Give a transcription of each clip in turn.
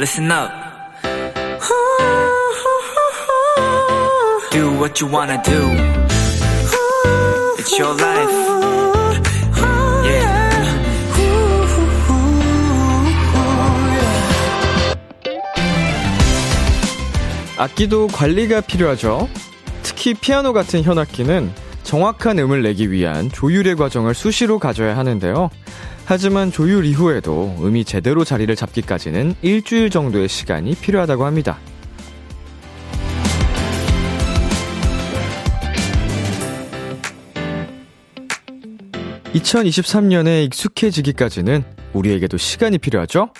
listen up. Do what you wanna do. It's your life. Yeah. 악기도 관리가 필요하죠. 특히 피아노 같은 현악기는 정확한 음을 내기 위한 조율의 과정을 수시로 가져야 하는데요. 하지만 조율 이후에도 음이 제대로 자리를 잡기까지는 일주일 정도의 시간이 필요하다고 합니다. (2023년에) 익숙해지기까지는 우리에게도 시간이 필요하죠?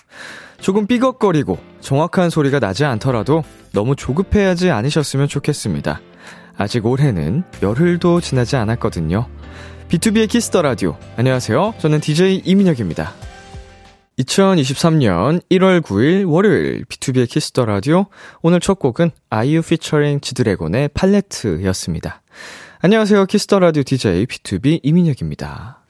조금 삐걱거리고 정확한 소리가 나지 않더라도 너무 조급해하지 않으셨으면 좋겠습니다. 아직 올해는 열흘도 지나지 않았거든요. 비투비의 키스 더 라디오. 안녕하세요. 저는 DJ 이민혁입니다. 2023년 1월 9일 월요일 비투비의 키스 더 라디오. 오늘 첫 곡은 아이유 피처링 지드래곤의 팔레트였습니다. 안녕하세요. 키스 더 라디오 DJ 비투비 이민혁입니다.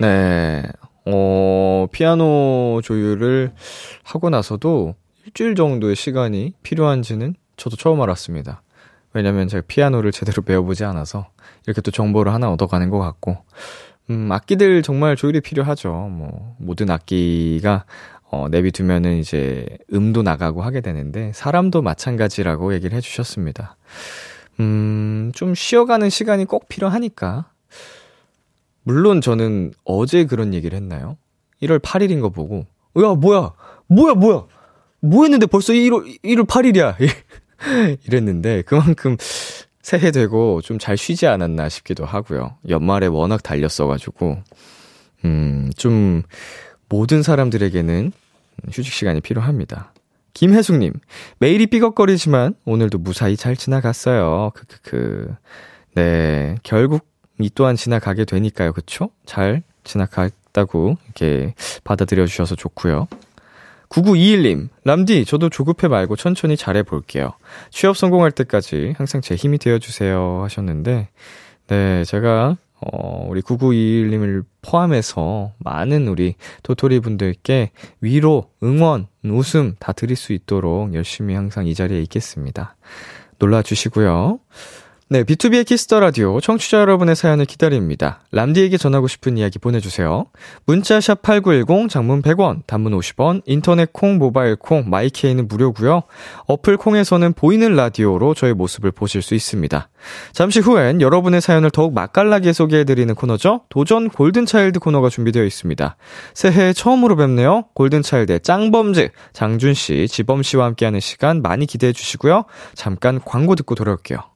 네. 어, 피아노 조율을 하고 나서도 일주일 정도의 시간이 필요한지는 저도 처음 알았습니다. 왜냐면 제가 피아노를 제대로 배워보지 않아서 이렇게 또 정보를 하나 얻어가는 것 같고, 음, 악기들 정말 조율이 필요하죠. 뭐, 모든 악기가, 어, 내비두면은 이제 음도 나가고 하게 되는데, 사람도 마찬가지라고 얘기를 해주셨습니다. 음, 좀 쉬어가는 시간이 꼭 필요하니까. 물론 저는 어제 그런 얘기를 했나요? 1월 8일인 거 보고, 야, 뭐야! 뭐야, 뭐야! 뭐 했는데 벌써 1월, 1월 8일이야! 이랬는데 그만큼 새해 되고 좀 잘 쉬지 않았나 싶기도 하고요. 연말에 워낙 달렸어가지고 음, 좀 모든 사람들에게는 휴식 시간이 필요합니다. 김혜숙님, 매일이 삐걱거리지만 오늘도 무사히 잘 지나갔어요. 크크크. 네, 결국 이 또한 지나가게 되니까요. 그쵸? 잘 지나갔다고 이렇게 받아들여 주셔서 좋고요. 9921님, 람디, 저도 조급해 말고 천천히 잘해볼게요. 취업 성공할 때까지 항상 제 힘이 되어주세요. 하셨는데, 네, 제가, 어, 우리 9921님을 포함해서 많은 우리 도토리 분들께 위로, 응원, 웃음 다 드릴 수 있도록 열심히 항상 이 자리에 있겠습니다. 놀러 와주시고요. 네, 비투비의 키스 더 라디오 청취자 여러분의 사연을 기다립니다. 람디에게 전하고 싶은 이야기 보내주세요. 문자 샵 #8910 장문 100원, 단문 50원, 인터넷 콩, 모바일 콩, 마이케이는 무료고요. 어플 콩에서는 보이는 라디오로 저의 모습을 보실 수 있습니다. 잠시 후엔 여러분의 사연을 더욱 맛깔나게 소개해드리는 코너죠. 도전 골든차일드 코너가 준비되어 있습니다. 새해 처음으로 뵙네요. 골든차일드의 짱범즈 장준 씨, 지범 씨와 함께하는 시간 많이 기대해 주시고요. 잠깐 광고 듣고 돌아올게요.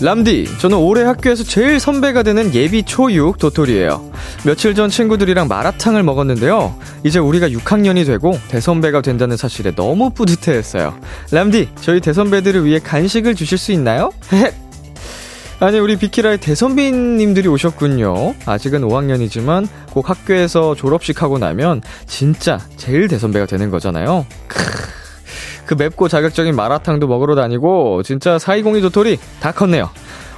람디, 저는 올해 학교에서 제일 선배가 되는 예비 초6 도토리예요. 며칠 전 친구들이랑 마라탕을 먹었는데요. 이제 우리가 6학년이 되고 대선배가 된다는 사실에 너무 뿌듯해했어요. 람디, 저희 대선배들을 위해 간식을 주실 수 있나요? 아니, 우리 비키라의 대선배님들이 오셨군요. 아직은 5학년이지만 꼭 학교에서 졸업식 하고 나면 진짜 제일 대선배가 되는 거잖아요. 크 그 맵고 자극적인 마라탕도 먹으러 다니고 진짜 사이공이 도토리 다 컸네요.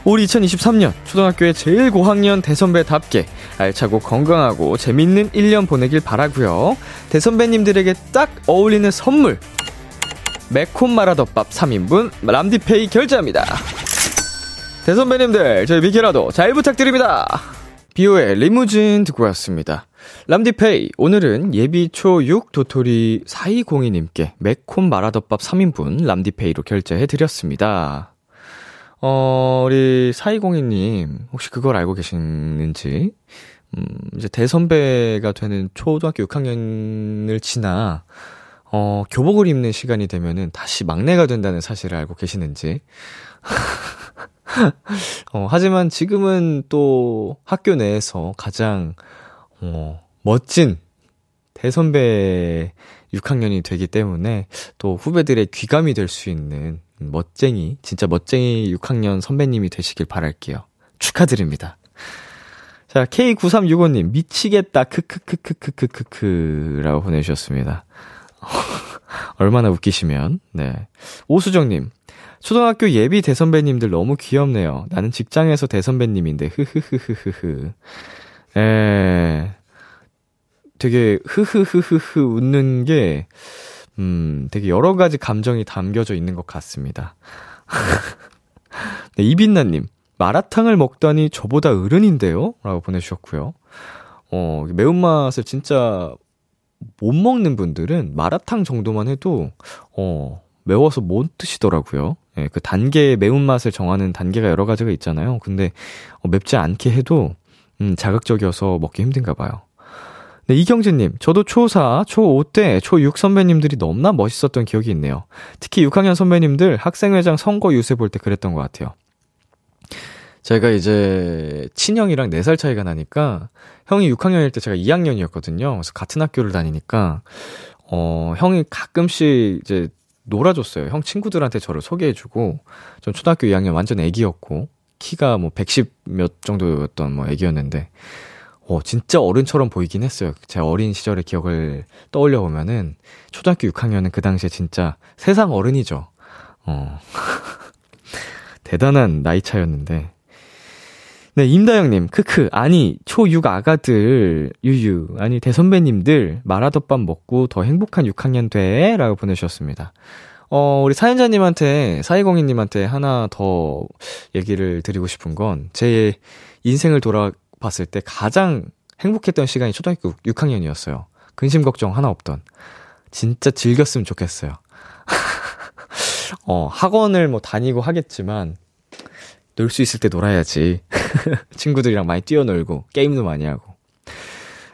올 2023년 초등학교의 제일 고학년 대선배답게 알차고 건강하고 재밌는 1년 보내길 바라고요. 대선배님들에게 딱 어울리는 선물 매콤 마라덮밥 3인분 람디페이 결제합니다. 대선배님들 저희 비키라도 잘 부탁드립니다. 비오의 리무진 듣고 왔습니다. 람디페이, 오늘은 예비 초 6 도토리 4202님께 매콤 마라덮밥 3인분 람디페이로 결제해드렸습니다. 어, 우리 4202님, 혹시 그걸 알고 계시는지, 음, 이제 대선배가 되는 초등학교 6학년을 지나, 어, 교복을 입는 시간이 되면은 다시 막내가 된다는 사실을 알고 계시는지. 어, 하지만 지금은 또 학교 내에서 가장, 어, 멋진 대선배 6학년이 되기 때문에 또 후배들의 귀감이 될 수 있는 멋쟁이, 진짜 멋쟁이 6학년 선배님이 되시길 바랄게요. 축하드립니다. 자, K9365님, 미치겠다, 크크크크크크크크, 라고 보내주셨습니다. 얼마나 웃기시면, 네. 오수정님, 초등학교 예비 대선배님들 너무 귀엽네요. 나는 직장에서 대선배님인데, 흐흐흐흐흐흐. 에, 되게 흐흐흐흐흐 웃는 게, 음, 되게 여러 가지 감정이 담겨져 있는 것 같습니다. 네, 이빈나님, 마라탕을 먹다니 저보다 어른인데요? 라고 보내주셨고요. 어, 매운맛을 진짜 못 먹는 분들은 마라탕 정도만 해도, 어, 매워서 못 드시더라고요. 예, 그 단계의 매운맛을 정하는 단계가 여러 가지가 있잖아요. 근데 어, 맵지 않게 해도 음, 자극적이어서 먹기 힘든가 봐요. 네, 이경진님, 저도 초4, 초5 때 초6 선배님들이 너무나 멋있었던 기억이 있네요. 특히 6학년 선배님들 학생회장 선거 유세 볼 때 그랬던 것 같아요. 제가 이제 친형이랑 4살 차이가 나니까 형이 6학년일 때 제가 2학년이었거든요. 그래서 같은 학교를 다니니까 어, 형이 가끔씩 이제 놀아줬어요. 형 친구들한테 저를 소개해주고, 전 초등학교 2학년 완전 애기였고, 키가 뭐 110 몇 정도였던 뭐 애기였는데, 어, 진짜 어른처럼 보이긴 했어요. 제 어린 시절의 기억을 떠올려 보면은, 초등학교 6학년은 그 당시에 진짜 세상 어른이죠. 어. 대단한 나이 차였는데. 네, 임다영님, 크크, 아니, 초6 아가들, 유유, 아니, 대선배님들, 마라덮밥 먹고 더 행복한 6학년 돼? 라고 보내주셨습니다. 어, 우리 사연자님한테, 사이공인님한테 하나 더 얘기를 드리고 싶은 건, 제 인생을 돌아봤을 때 가장 행복했던 시간이 초등학교 6학년이었어요. 근심 걱정 하나 없던. 진짜 즐겼으면 좋겠어요. 어, 학원을 뭐 다니고 하겠지만, 놀 수 있을 때 놀아야지. 친구들이랑 많이 뛰어놀고, 게임도 많이 하고.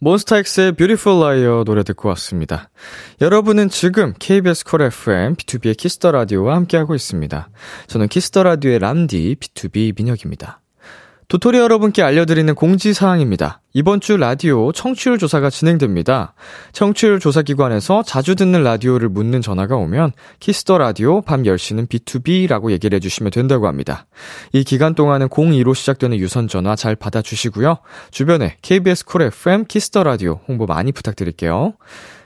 몬스타엑스의 Beautiful Liar 노래 듣고 왔습니다. 여러분은 지금 KBS 쿨 FM, 비투비의 키스 더 라디오와 함께하고 있습니다. 저는 키스 더 라디오의 람디, 비투비 민혁입니다. 도토리 여러분께 알려드리는 공지사항입니다. 이번 주 라디오 청취율 조사가 진행됩니다. 청취율 조사기관에서 자주 듣는 라디오를 묻는 전화가 오면 키스 더 라디오 밤 10시는 비투비라고 얘기를 해주시면 된다고 합니다. 이 기간 동안은 02로 시작되는 유선 전화 잘 받아주시고요. 주변에 KBS 쿨 FM 키스 더 라디오 홍보 많이 부탁드릴게요.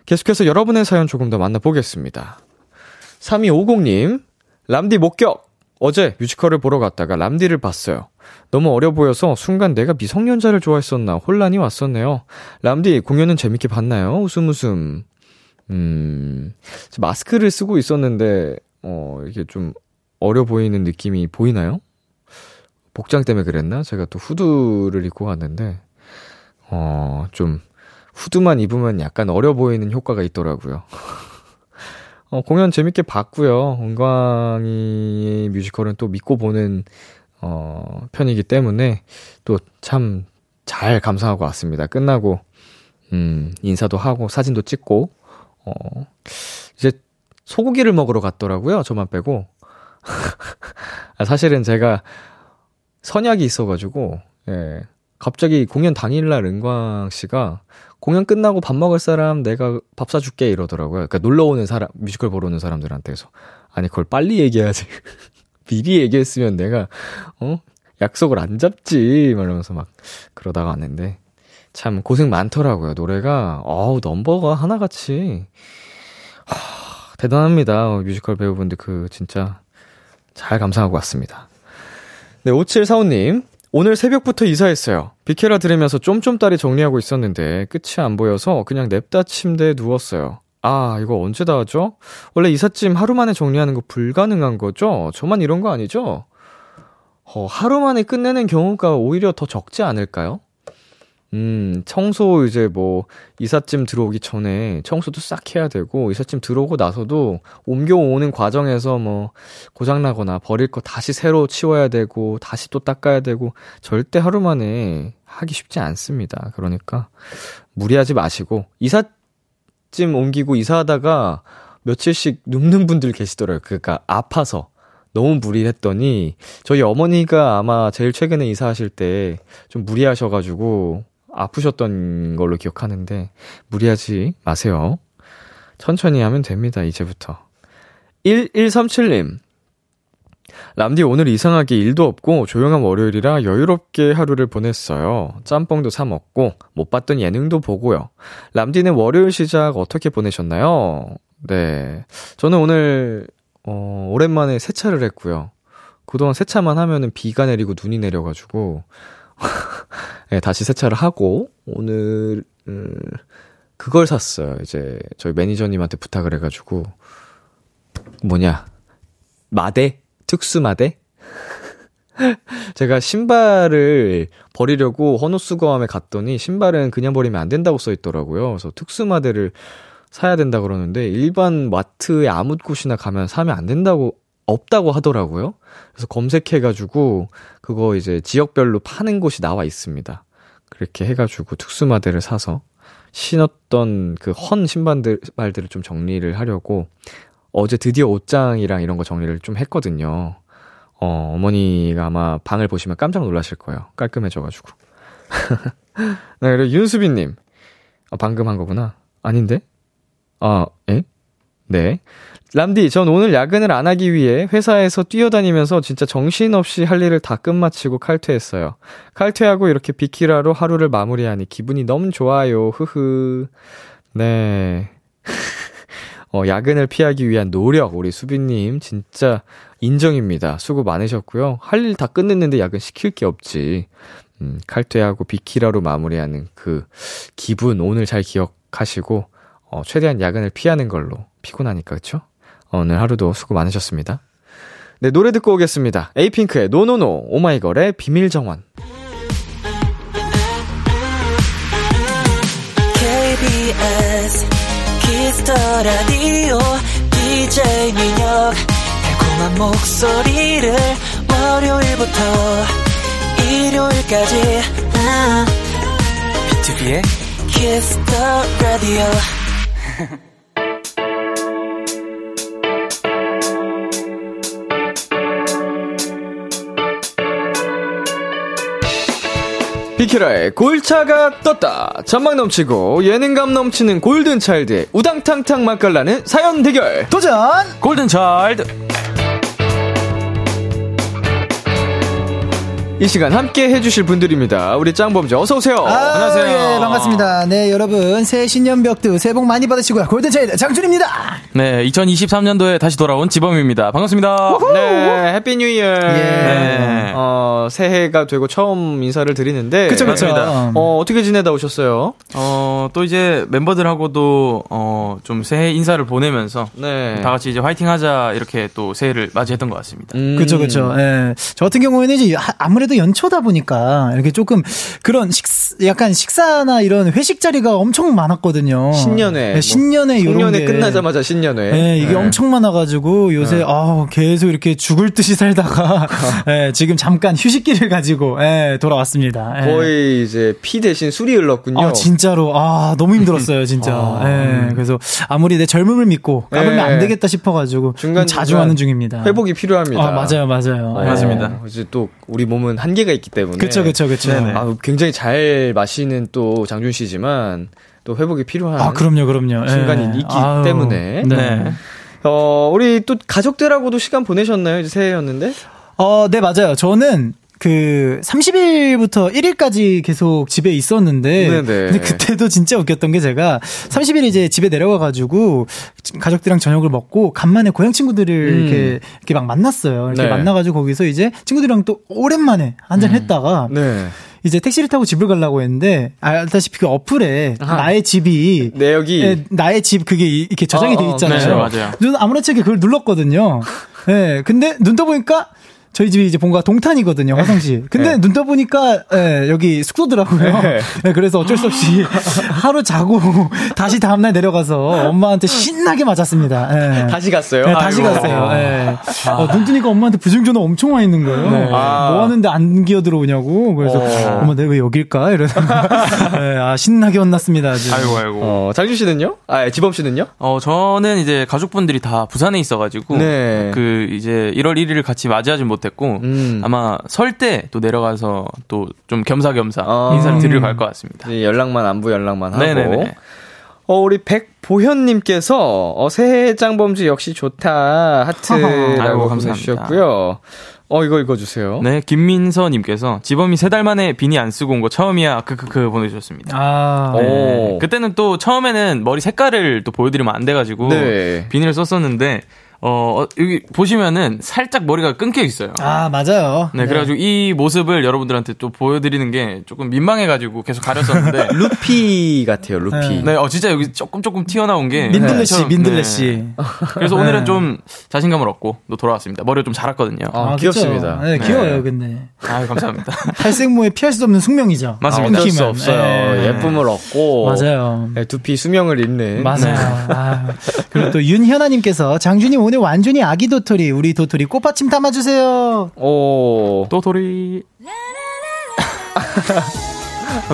계속해서 여러분의 사연 조금 더 만나보겠습니다. 3250님, 람디 목격! 어제 뮤지컬을 보러 갔다가 람디를 봤어요. 너무 어려 보여서 순간 내가 미성년자를 좋아했었나 혼란이 왔었네요. 람디 공연은 재밌게 봤나요? 웃음 웃음. 음, 마스크를 쓰고 있었는데, 어, 이게 좀 어려 보이는 느낌이 보이나요? 복장 때문에 그랬나? 제가 또 후드를 입고 갔는데, 어, 좀, 후드만 입으면 약간 어려 보이는 효과가 있더라고요. 어, 공연 재밌게 봤고요. 은광이 뮤지컬은 또 믿고 보는 어, 편이기 때문에 또 참 잘 감상하고 왔습니다. 끝나고 음, 인사도 하고 사진도 찍고 어, 이제 소고기를 먹으러 갔더라고요. 저만 빼고. 아, 사실은 제가 선약이 있어가지고, 예. 갑자기 공연 당일날 은광 씨가 공연 끝나고 밥 먹을 사람 내가 밥 사줄게 이러더라고요. 그러니까 놀러 오는 사람, 뮤지컬 보러 오는 사람들한테서. 아니, 그걸 빨리 얘기해야지. 미리 얘기했으면 내가, 어? 약속을 안 잡지. 말하면서 막 그러다가 왔는데. 참 고생 많더라고요. 노래가, 어우, 넘버가 하나같이, 하, 대단합니다. 어, 뮤지컬 배우분들 그 진짜 잘 감상하고 왔습니다. 네, 5745님. 오늘 새벽부터 이사했어요. 비키라 들으면서 쫌쫌따리 정리하고 있었는데 끝이 안 보여서 그냥 냅다 침대에 누웠어요. 아, 이거 언제 다 하죠? 원래 이삿짐 하루 만에 정리하는 거 불가능한 거죠? 저만 이런 거 아니죠? 어, 하루 만에 끝내는 경우가 오히려 더 적지 않을까요? 음, 청소 이제 뭐, 이삿짐 들어오기 전에 청소도 싹 해야 되고, 이삿짐 들어오고 나서도 옮겨오는 과정에서 뭐, 고장나거나 버릴 거 다시 새로 치워야 되고, 다시 또 닦아야 되고, 절대 하루 만에 하기 쉽지 않습니다. 그러니까, 무리하지 마시고, 이삿짐 옮기고 이사하다가 며칠씩 눕는 분들 계시더라고요. 그러니까, 아파서. 너무 무리했더니, 저희 어머니가 아마 제일 최근에 이사하실 때 좀 무리하셔가지고, 아프셨던 걸로 기억하는데 무리하지 마세요. 천천히 하면 됩니다, 이제부터. 1137님. 람디 오늘 이상하게 일도 없고 조용한 월요일이라 여유롭게 하루를 보냈어요. 짬뽕도 사 먹고 못 봤던 예능도 보고요. 람디는 월요일 시작 어떻게 보내셨나요? 네. 저는 오늘 어 오랜만에 세차를 했고요. 그동안 세차만 하면은 비가 내리고 눈이 내려 가지고 네, 다시 세차를 하고, 오늘, 음, 그걸 샀어요. 이제, 저희 매니저님한테 부탁을 해가지고, 뭐냐, 마대? 특수 마대? 제가 신발을 버리려고 헌옷수거함에 갔더니 신발은 그냥 버리면 안 된다고 써 있더라고요. 그래서 특수 마대를 사야 된다 그러는데 일반 마트에 아무 곳이나 가면 사면 안 된다고 없다고 하더라고요. 그래서 검색해가지고 그거 이제 지역별로 파는 곳이 나와 있습니다. 그렇게 해가지고 특수마대를 사서 신었던 그 헌 신발들 말들을 좀 정리를 하려고 어제 드디어 옷장이랑 이런 거 정리를 좀 했거든요. 어, 어머니가 아마 방을 보시면 깜짝 놀라실 거예요. 깔끔해져가지고. 네, 그리고 윤수빈님. 아, 방금 한 거구나. 아닌데? 아, 에? 네. 람디, 전 오늘 야근을 안 하기 위해 회사에서 뛰어다니면서 진짜 정신없이 할 일을 다 끝마치고 칼퇴했어요. 칼퇴하고 이렇게 비키라로 하루를 마무리하니 기분이 너무 좋아요. 흐흐. 네. 어, 야근을 피하기 위한 노력, 우리 수빈님, 진짜 인정입니다. 수고 많으셨고요. 할 일 다 끝냈는데 야근 시킬 게 없지. 음, 칼퇴하고 비키라로 마무리하는 그 기분, 오늘 잘 기억하시고, 어, 최대한 야근을 피하는 걸로 피곤하니까, 그쵸? 오늘 하루도 수고 많으셨습니다. 네, 노래 듣고 오겠습니다. 에이핑크의 No No No, 오마이걸의 비밀정원. KBS 키스터 라디오 DJ 민혁 달콤한 목소리를 월요일부터 일요일까지 B2B의 키스터 라디오 비키라의 골차가 떴다. 전망 넘치고 예능감 넘치는 골든차일드의 우당탕탕 맛깔나는 사연 대결. 도전! 골든차일드 이 시간 함께 해주실 분들입니다. 우리 짱범주 어서 오세요. 아, 안녕하세요. 예, 반갑습니다. 네, 여러분, 새 신년벽두 새해 복 많이 받으시고요. 골든차일드 장준입니다. 네 2023년도에 다시 돌아온 지범입니다 반갑습니다 네, Happy New Year. 네. 어, 새해가 되고 처음 인사를 드리는데. 그쵸, 그쵸. 맞습니다. 어, 어떻게 지내다 오셨어요? 어, 또 이제 멤버들하고도 어, 좀 새해 인사를 보내면서 네. 다 같이 이제 화이팅 하자 이렇게 또 새해를 맞이했던 것 같습니다 음. 그쵸, 그쵸. 예. 저 같은 경우에는 이제 하- 아무래도 연초다 보니까 이렇게 조금 그런 식, 약간 식사나 이런 회식 자리가 엄청 많았거든요. 신년회. 네, 신년회 뭐, 이런 게. 끝나자마자 신년회. 네, 이게 네. 엄청 많아가지고 요새 아 계속 이렇게 죽을 듯이 살다가 예, 지금 잠깐 휴식기를 가지고 예, 돌아왔습니다. 예. 거의 이제 피 대신 술이 흘렀군요. 아 진짜로 아 너무 힘들었어요 진짜. 아. 예, 그래서 아무리 내 젊음을 믿고 까불면 예. 안 되겠다 싶어가지고 중간 좀 자주 하는 중입니다. 회복이 필요합니다. 아 맞아요 맞아요. 어, 예. 맞습니다. 이제 또 우리 몸은 한계가 있기 때문에. 그쵸 그쵸 그쵸. 아, 굉장히 잘 마시는 또 장준 씨지만 또 회복이 필요한 아 그럼요 그럼요. 예. 순간이 있기 아유, 때문에. 네. 네. 어, 우리 또 가족들하고도 시간 보내셨나요? 이제 새해였는데? 어, 네, 맞아요. 저는 그 30일부터 1일까지 계속 집에 있었는데 네네. 근데 그때도 진짜 웃겼던 게 제가 30일 이제 집에 내려가 가지고 가족들이랑 저녁을 먹고 간만에 고향 친구들을 음. 이렇게 이렇게 막 만났어요. 이렇게 네. 만나 가지고 거기서 이제 친구들이랑 또 오랜만에 한잔 했다가 네. 이제 택시를 타고 집을 가려고 했는데 알다시피 그 어플에 아하. 나의 집이 네, 여기. 예, 나의 집 그게 이- 이렇게 저장이 어, 돼 어, 있잖아요. 네, 맞아요. 저는 아무렇지 않게 그걸 눌렀거든요. 예, 근데 눈 떠 보니까 저희 집이 이제 본가 동탄이거든요, 화성시. 근데 네. 눈 떠 보니까, 예, 여기 숙소더라고요. 네. 예, 그래서 어쩔 수 없이 하루 자고 다시 다음 날 내려가서 엄마한테 신나게 맞았습니다. 예. 다시 갔어요? 네, 다시 아이고. 갔어요. 예. 어, 눈 뜨니까 엄마한테 부정전화 엄청 와 있는 거예요. 네. 아. 뭐 하는데 안 기어 들어오냐고. 그래서 어. 엄마 내가 왜 여길까? 이러서 예, 아, 신나게 혼났습니다. 아주. 아이고 아이고. 어, 장준 씨는요? 아, 지범 씨는요? 어, 저는 이제 가족분들이 다 부산에 있어가지고, 네. 그, 이제 1월 1일을 같이 맞이하지 못 했고, 음. 아마 설 때 또 내려가서 또 좀 겸사겸사 아. 인사를 드리러 갈 것 같습니다. 이제 연락만 안부 연락만 하고. 네네네. 어, 우리 백보현님께서, 어, 새해 짱범주 역시 좋다. 하트라고 아이고, 보내주셨고요. 어, 이거 읽어주세요. 네, 김민서님께서 지범이 세 달 만에 비니 안 쓰고 온 거 처음이야. 크크크 보내주셨습니다. 아. 오. 네. 그때는 또 처음에는 머리 색깔을 또 보여드리면 안 돼가지고 네. 비닐을 썼었는데 어 어, 여기 보시면은 살짝 머리가 끊겨 있어요. 아, 맞아요. 네, 그래가지고 이 모습을 여러분들한테 또 보여드리는 게 조금 민망해가지고 계속 가렸었는데. 루피 같아요, 루피. 네, 어, 진짜 여기 조금 조금 튀어나온 게. 민들레 씨, 네. 민들레 씨. 그래서 네. 오늘은 좀 자신감을 얻고 또 돌아왔습니다. 머리를 좀 자랐거든요. 아, 그쵸? 귀엽습니다. 네, 귀여워요, 근데. 아유, 감사합니다. 탈색모에 피할 수 없는 숙명이죠. 맞습니다. 어쩔 수. 없어요. 네. 예쁨을 얻고. 맞아요. 네, 두피 수명을 잇는. 맞아요. 아, 그리고 또 윤현아님께서 장준이 오늘 완전히 아기 도토리 우리 도토리 꽃받침 담아주세요. 오. 또 도토리.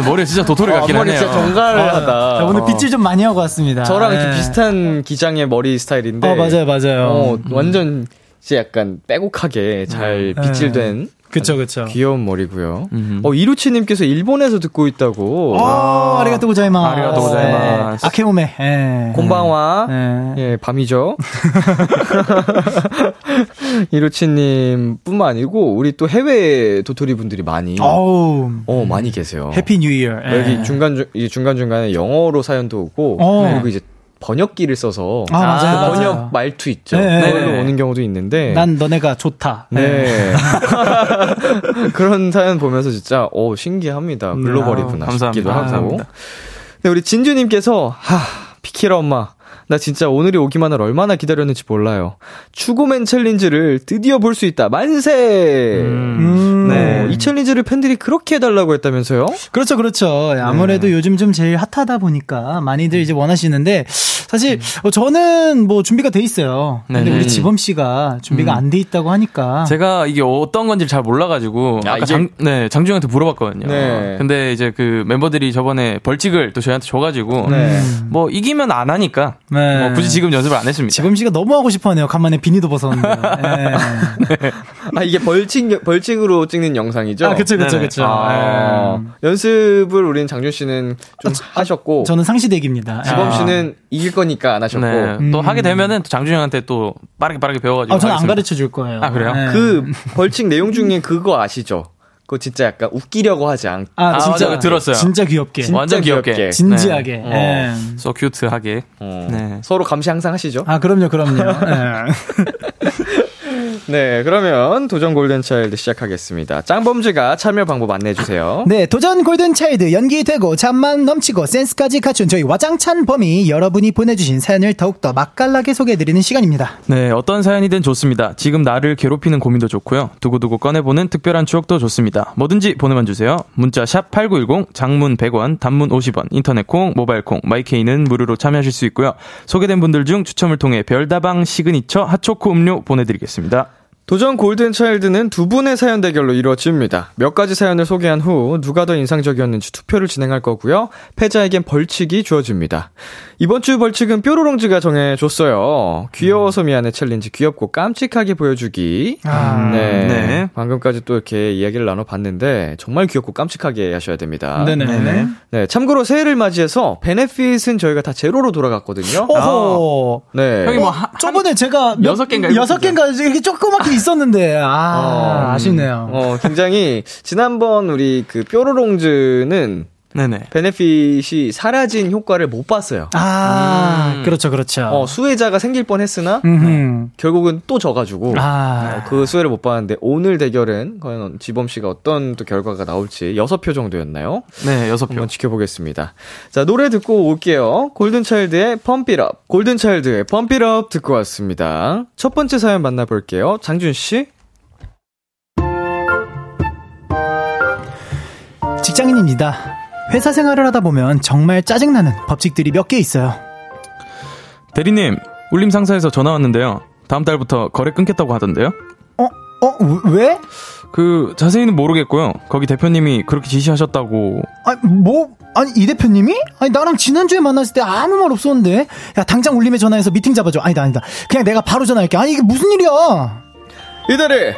머리가 진짜 도토리 같긴 어, 앞머리 하네요. 진짜 정갈하다. 자, 오늘 어. 빗질 좀 많이 하고 왔습니다. 저랑 네. 이렇게 비슷한 기장의 머리 스타일인데. 어 맞아요 맞아요. 어, 완전 진짜 약간 빼곡하게 잘 네. 빗질된 그쵸 그쵸. 귀여운 머리고요. 음흠. 어, 이루치님께서 일본에서 듣고 있다고. 아, 아리가또 고자이마스. 아리가또 고자이마스. 네. あけおめ. 예. こんばんは. 네. 예, 밤이죠. 이루치님 뿐만 아니고, 우리 또 해외 도토리 분들이 많이, 어, 어우. 많이 계세요. Happy New Year. 예. 여기 중간, 이 중간중간에 영어로 사연도 오고, 어. 그리고 이제 번역기를 써서, 아, 맞아요, 맞아요. 번역 말투 있죠. 네. 그걸로 오는 경우도 있는데, 난 너무 좋다. 네. 그런 사연 보면서 진짜, 오, 신기합니다. 글로벌이구나. 아우, 감사합니다. 싶기도 하고. 감사합니다. 네, 우리 진주 님께서, 하, 피키라 엄마. 나 진짜 오늘이 오기만 을 얼마나 기다렸는지 몰라요. 추고맨 챌린지를 드디어 볼 수 있다. 만세! 음. 네. 이 챌린지를 팬들이 그렇게 해달라고 했다면서요? 그렇죠, 그렇죠. 아무래도 네. 요즘 좀 제일 핫하다 보니까 많이들 이제 원하시는데 사실 어, 저는 뭐 준비가 돼 있어요. 근데 네네. 우리 지범 씨가 준비가 안돼 있다고 하니까 제가 이게 어떤 건지 잘 몰라가지고 아, 아까 이게- 장, 네, 장중한테 물어봤거든요. 네. 근데 이제 그 멤버들이 저번에 벌칙을 또 저희한테 줘가지고 네. 뭐 이기면 안 하니까 네. 뭐 굳이 지금 연습을 안 했습니다. 지범 씨가 너무 하고 싶어하네요. 간만에 비니도 벗었는데. 네. 아, 이게 벌칙, 벌칙으로 찍는 영상이죠? 아, 그쵸, 그쵸, 네네. 그쵸. 아, 네. 연습을 우린 장준 씨는 좀 하셨고, 저는 상시 대기입니다. 지범 아. 씨는 이길 거니까 안 하셨고, 네. 또 하게 되면은 또 장준이 형한테 또 빠르게 빠르게 배워가지고. 아, 저는 안. 가르쳐 줄 거예요. 아, 그래요? 네. 그 벌칙 내용 중에 그거 아시죠? 그거 진짜 약간 웃기려고 하지 않. 아, 아, 진짜 맞아요. 들었어요. 진짜 귀엽게. 진짜 완전 귀엽게. 귀엽게. 진지하게. 네. 예. So cute하게. 어, 네. 서로 감시 항상 하시죠? 아, 그럼요, 그럼요. 예. 네, 그러면 도전 골든 차일드 시작하겠습니다. 짱범즈가 참여 방법 안내해 주세요. 네, 도전 골든 차일드 연기 되고 잠만 넘치고 센스까지 갖춘 저희 와장찬 범이 여러분이 보내주신 사연을 더욱더 맛깔나게 소개해드리는 시간입니다. 네, 어떤 사연이든 좋습니다. 지금 나를 괴롭히는 고민도 좋고요. 두고두고 꺼내보는 특별한 추억도 좋습니다. 뭐든지 보내만 주세요. 문자 샵 8910, 장문 100원, 단문 50원, 인터넷 콩, 모바일 콩, 마이케이는 무료로 참여하실 수 있고요. 소개된 분들 중 추첨을 통해 별다방 시그니처 핫초코 음료 보내드리겠습니다. 도전 골든 차일드는 두 분의 사연 대결로 이루어집니다. 몇 가지 사연을 소개한 후 누가 더 인상적이었는지 투표를 진행할 거고요. 패자에겐 벌칙이 주어집니다. 이번 주 벌칙은 뾰로롱즈가 정해줬어요. 귀여워서 미안해 챌린지 귀엽고 깜찍하게 보여주기. 아, 네. 네. 방금까지 또 이렇게 이야기를 나눠봤는데 정말 귀엽고 깜찍하게 하셔야 됩니다. 네네네. 네, 참고로 새해를 맞이해서 benefit은 저희가 다 제로로 돌아갔거든요. 오호. 네. 형이 뭐 하- 저번에 제가 몇- 여섯 개인가 여섯 개인가 이렇게 조그맣게 있었는데, 아, 어, 아쉽네요. 어, 굉장히, 지난번 우리 그 뾰로롱즈는 네네. 베네핏이 사라진 효과를 못 봤어요. 아, 음. 그렇죠, 그렇죠. 어, 수혜자가 생길 뻔 했으나, 음흠. 결국은 또 져가지고, 아, 어, 그 수혜를 못 봤는데, 오늘 대결은 과연 지범씨가 어떤 또 결과가 나올지 6표 정도였나요? 네, 여섯 표. 한번 지켜보겠습니다. 자, 노래 듣고 올게요. 골든차일드의 펌피럽. 골든차일드의 펌피럽 듣고 왔습니다. 첫 번째 사연 만나볼게요. 장준씨. 직장인입니다. 회사 생활을 하다 보면 정말 짜증나는 법칙들이 몇 개 있어요. 대리님, 울림 상사에서 전화 왔는데요. 다음 달부터 거래 끊겠다고 하던데요. 어, 어, 왜? 그 자세히는 모르겠고요. 거기 대표님이 그렇게 지시하셨다고. 아, 뭐, 아니, 이 대표님이? 아니, 나랑 지난주에 만났을 때 아무 말 없었는데. 야, 당장 울림에 전화해서 미팅 잡아줘. 아니다, 아니다. 그냥 내가 바로 전화할게. 아니, 이게 무슨 일이야? 이대리!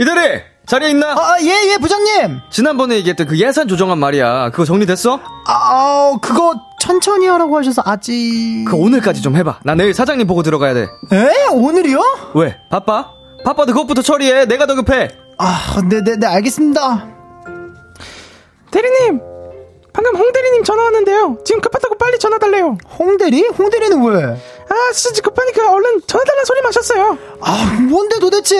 이대리! 자리에 있나? 아, 예, 예, 부장님! 지난번에 얘기했던 그 예산 조정안 말이야. 그거 정리됐어? 아, 그거 천천히 하라고 하셔서 아직. 그 오늘까지 좀 해봐. 나 내일 사장님 보고 들어가야 돼. 에? 오늘이요? 왜? 바빠? 바빠도 그것부터 처리해. 내가 더 급해. 아, 네, 네, 네, 알겠습니다. 대리님, 방금 홍 대리님 전화 왔는데요. 지금 급하다고 빨리 전화 달래요. 홍대리? 홍대리는 왜? 아, 진짜 급하니까 얼른 전화 달라는 소리 마셨어요. 아, 뭔데 도대체?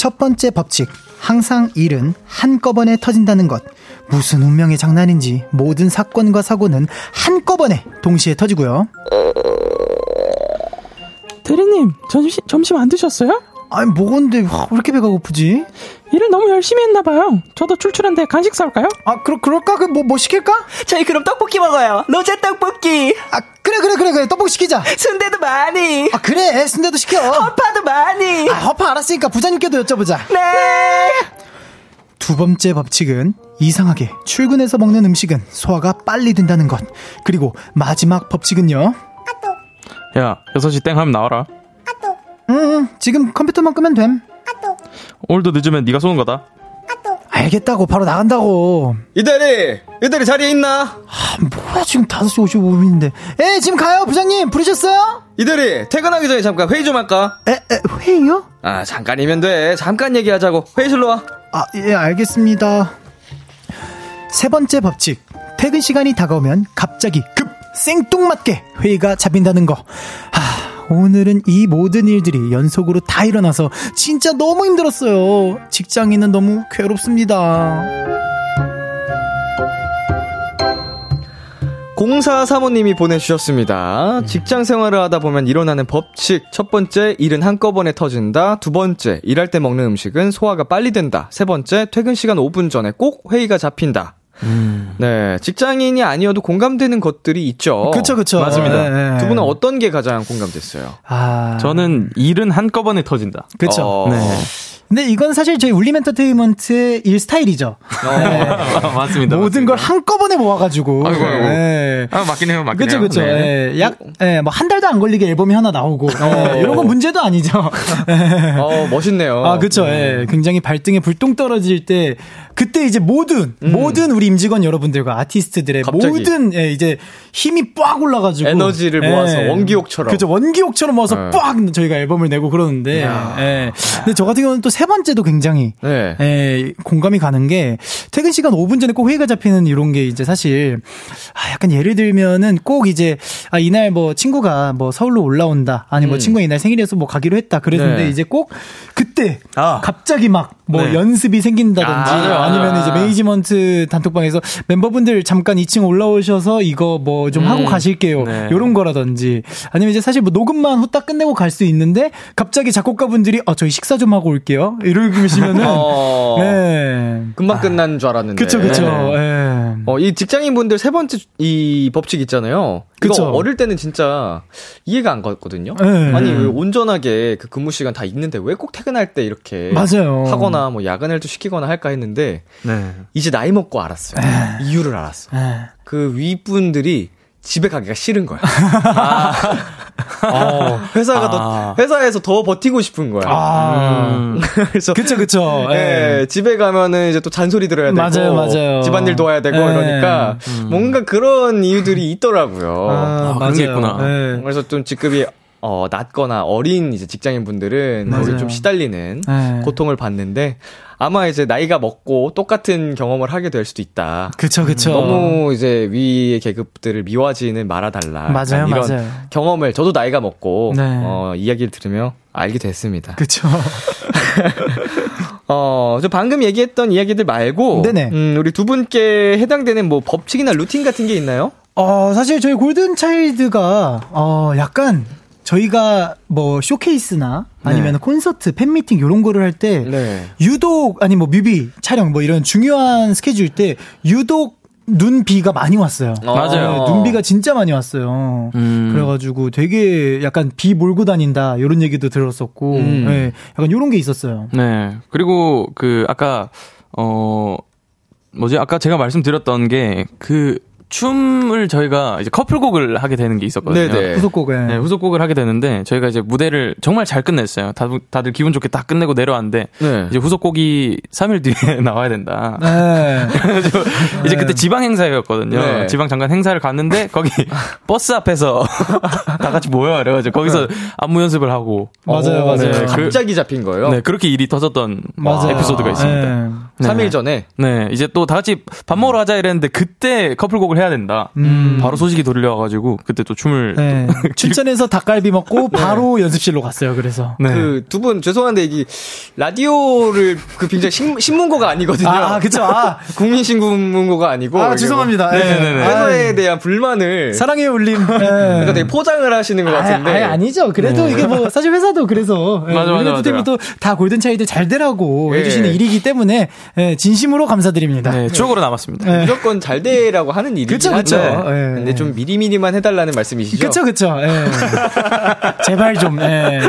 첫 번째 법칙. 항상 일은 한꺼번에 터진다는 것. 무슨 운명의 장난인지 모든 사건과 사고는 한꺼번에 동시에 터지고요. 대리님, 점심, 점심 안 드셨어요? 아니, 뭐건데, 왜 이렇게 배가 고프지? 일을 너무 열심히 했나 봐요. 저도 출출한데 간식 사올까요? 아, 그러, 그럴까? 그, 뭐, 뭐 시킬까? 저희 그럼 떡볶이 먹어요. 로제 떡볶이. 아, 그래, 그래, 그래, 그래. 떡볶이 시키자. 순대도 많이. 아, 그래. 순대도 시켜. 허파도 많이. 아, 허파 알았으니까 부장님께도 여쭤보자. 네. 두 번째 법칙은 이상하게 출근해서 먹는 음식은 소화가 빨리 된다는 것. 그리고 마지막 법칙은요. 야, 6시 땡 하면 나와라. 응, 응, 지금 컴퓨터만 끄면 됨. 오늘도 늦으면 네가 쏘는 거다. 알겠다고, 바로 나간다고. 이대리! 이대리 자리에 있나? 아, 뭐야, 지금 5시 55분인데. 에, 지금 가요, 부장님. 부르셨어요? 이대리! 퇴근하기 전에 잠깐 회의 좀 할까? 에, 에, 회의요? 아, 잠깐이면 돼. 잠깐 얘기하자고. 회의실로 와. 아, 예, 알겠습니다. 세 번째 법칙. 퇴근 시간이 다가오면 갑자기 급 생뚱맞게 회의가 잡힌다는 거. 하, 오늘은 이 모든 일들이 연속으로 다 일어나서 진짜 너무 힘들었어요. 직장인은 너무 괴롭습니다. 공사 사모님이 보내주셨습니다. 직장 생활을 하다 보면 일어나는 법칙. 첫 번째, 일은 한꺼번에 터진다. 두 번째, 일할 때 먹는 음식은 소화가 빨리 된다. 세 번째, 퇴근 시간 5분 전에 꼭 회의가 잡힌다. 네, 직장인이 아니어도 공감되는 것들이 있죠. 그쵸, 그쵸. 맞습니다. 네, 네. 두 분은 어떤 게 가장 공감됐어요? 아. 저는 일은 한꺼번에 터진다. 그쵸. 어, 네. 근데 이건 사실 저희 울림 엔터테인먼트의 일 스타일이죠. 맞습니다. 모든 걸 한꺼번에 모아가지고. 아이고, 아이고. 네. 아, 맞긴 해요, 맞긴 그쵸, 해요. 그쵸. 네. 예, 약, 예, 뭐, 한 달도 안 걸리게 앨범이 하나 나오고. 어. 예, 이런 건 문제도 아니죠. 예. 어, 멋있네요. 아, 그쵸. 예. 굉장히 발등에 불똥 떨어질 때, 그때 이제 모든, 모든 우리 임직원 여러분들과 아티스트들의 음. 갑자기. 모든, 예, 이제 힘이 빡 올라가지고. 에너지를 모아서 원기옥처럼. 그죠. 원기옥처럼 모아서 네. 빡 저희가 앨범을 내고 그러는데. 예. 근데 저 같은 경우는 또세 번째도 굉장히. 네. 예, 공감이 가는 게 퇴근 시간 5분 전에 꼭 회의가 잡히는 이런 게 이제 사실 아 약간 예를 들면은 꼭 이제 아 이날 뭐 친구가 뭐 서울로 올라온다 아니 뭐 음. 친구가 이날 생일이어서 뭐 가기로 했다 그랬는데 네. 이제 꼭 그때 아. 갑자기 막 뭐 네. 연습이 생긴다든지 아, 맞아요, 아, 니면 맞아요. 이제 매니지먼트 단톡방에서 멤버분들 잠깐 2층 올라오셔서 이거 뭐좀 하고 가실게요 네. 요런 거라든지 아니면 이제 사실 뭐 녹음만 후딱 끝내고 갈 수 있는데 갑자기 작곡가분들이 어 저희 식사 좀 하고 올게요 이러시면은 어, 네. 금방 끝난 줄 알았는데. 그쵸, 그쵸. 네. 예. 어, 이 직장인분들 세 번째 이 법칙 있잖아요. 그쵸. 이거 어릴 때는 진짜 이해가 안 갔거든요. 네. 아니, 왜 온전하게 그 근무 시간 다 있는데 왜 꼭 퇴근할 때 이렇게 맞아요. 하거나 뭐 야근을 또 시키거나 할까 했는데 네. 이제 나이 먹고 알았어요. 이유를 알았어. 예. 그 윗분들이 집에 가기가 싫은 거야. 어, 회사가 아. 더 회사에서 더 버티고 싶은 거야. 아. 음. 그래서 그쵸, 그쵸. 예, 예. 집에 가면은 이제 또 잔소리 들어야 되고 맞아요, 맞아요. 집안일 도와야 되고 예. 이러니까 뭔가 그런 이유들이 있더라고요. 아, 그런 게 있구나. 예. 그래서 좀 직급이 어, 낮거나 어린 이제 직장인 분들은 거기 좀 시달리는 네. 고통을 받는데 아마 이제 나이가 먹고 똑같은 경험을 하게 될 수도 있다. 그쵸, 그쵸. 너무 이제 위의 계급들을 미워하지는 말아달라. 맞아요, 이런 맞아요. 경험을 저도 나이가 먹고, 네. 어, 이야기를 들으며 알게 됐습니다. 그쵸. 어, 저 방금 얘기했던 이야기들 말고, 네네. 음, 우리 두 분께 해당되는 뭐 법칙이나 루틴 같은 게 있나요? 어, 사실 저희 골든 차일드가, 어, 약간 저희가 뭐 쇼케이스나 아니면 네. 콘서트, 팬미팅 이런 거를 할때 네. 유독 아니 뭐 뮤비 촬영 뭐 이런 중요한 스케줄 때 유독 눈비가 많이 왔어요. 어. 맞아요. 네, 눈비가 진짜 많이 왔어요. 음. 그래가지고 되게 약간 비 몰고 다닌다 이런 얘기도 들었었고, 음. 네, 약간 이런 게 있었어요. 네. 그리고 그 아까 어 뭐지 아까 제가 말씀드렸던 게 그 춤을 저희가 이제 커플곡을 하게 되는 게 있었거든요. 네네. 후속곡을. 네, 후속곡을 하게 되는데 저희가 이제 무대를 정말 잘 끝냈어요. 다들, 다들 기분 좋게 딱 끝내고 내려왔는데 네. 이제 후속곡이 3일 뒤에 나와야 된다. 네. 이제 그때 지방 행사였거든요. 네. 지방 잠깐 행사를 갔는데 거기 버스 앞에서 다 같이 모여 그래가지고 거기서 네. 안무 연습을 하고 맞아요, 맞아요. 네, 갑자기 잡힌 거예요. 네, 그렇게 일이 터졌던 맞아요. 에피소드가 있습니다. 네. 3일 전에. 네, 이제 또 다 같이 밥 먹으러 가자 이랬는데 그때 커플곡을 해야 된다. 음. 바로 소식이 돌려와가지고 그때 또 춤을 네. 춘천에서 닭갈비 먹고 네. 바로 네. 연습실로 갔어요. 그래서 네. 그두 분 죄송한데 이 라디오를 그 굉장히 신, 문고가 아니거든요. 아, 그쵸. 아. 국민 신문고가 아니고. 아, 죄송합니다. 네. 네. 회사에 대한 불만을 사랑의 울림. 네. 그러니까 되게 포장을 하시는 것 같은데. 아, 아니 죠. 그래도 이게 뭐 사실 회사도 그래서 맞아 맞아 맞아. 또다 골든 차이드 잘 되라고 해주시는 일이기 때문에 진심으로 감사드립니다. 네, 추억으로 남았습니다. 무조건 잘 되라고 하는 일이죠. 그쵸, 그쵸. 네. 근데 좀 미리미리만 해달라는 말씀이시죠? 그쵸, 그쵸. 예. 제발 좀, 예.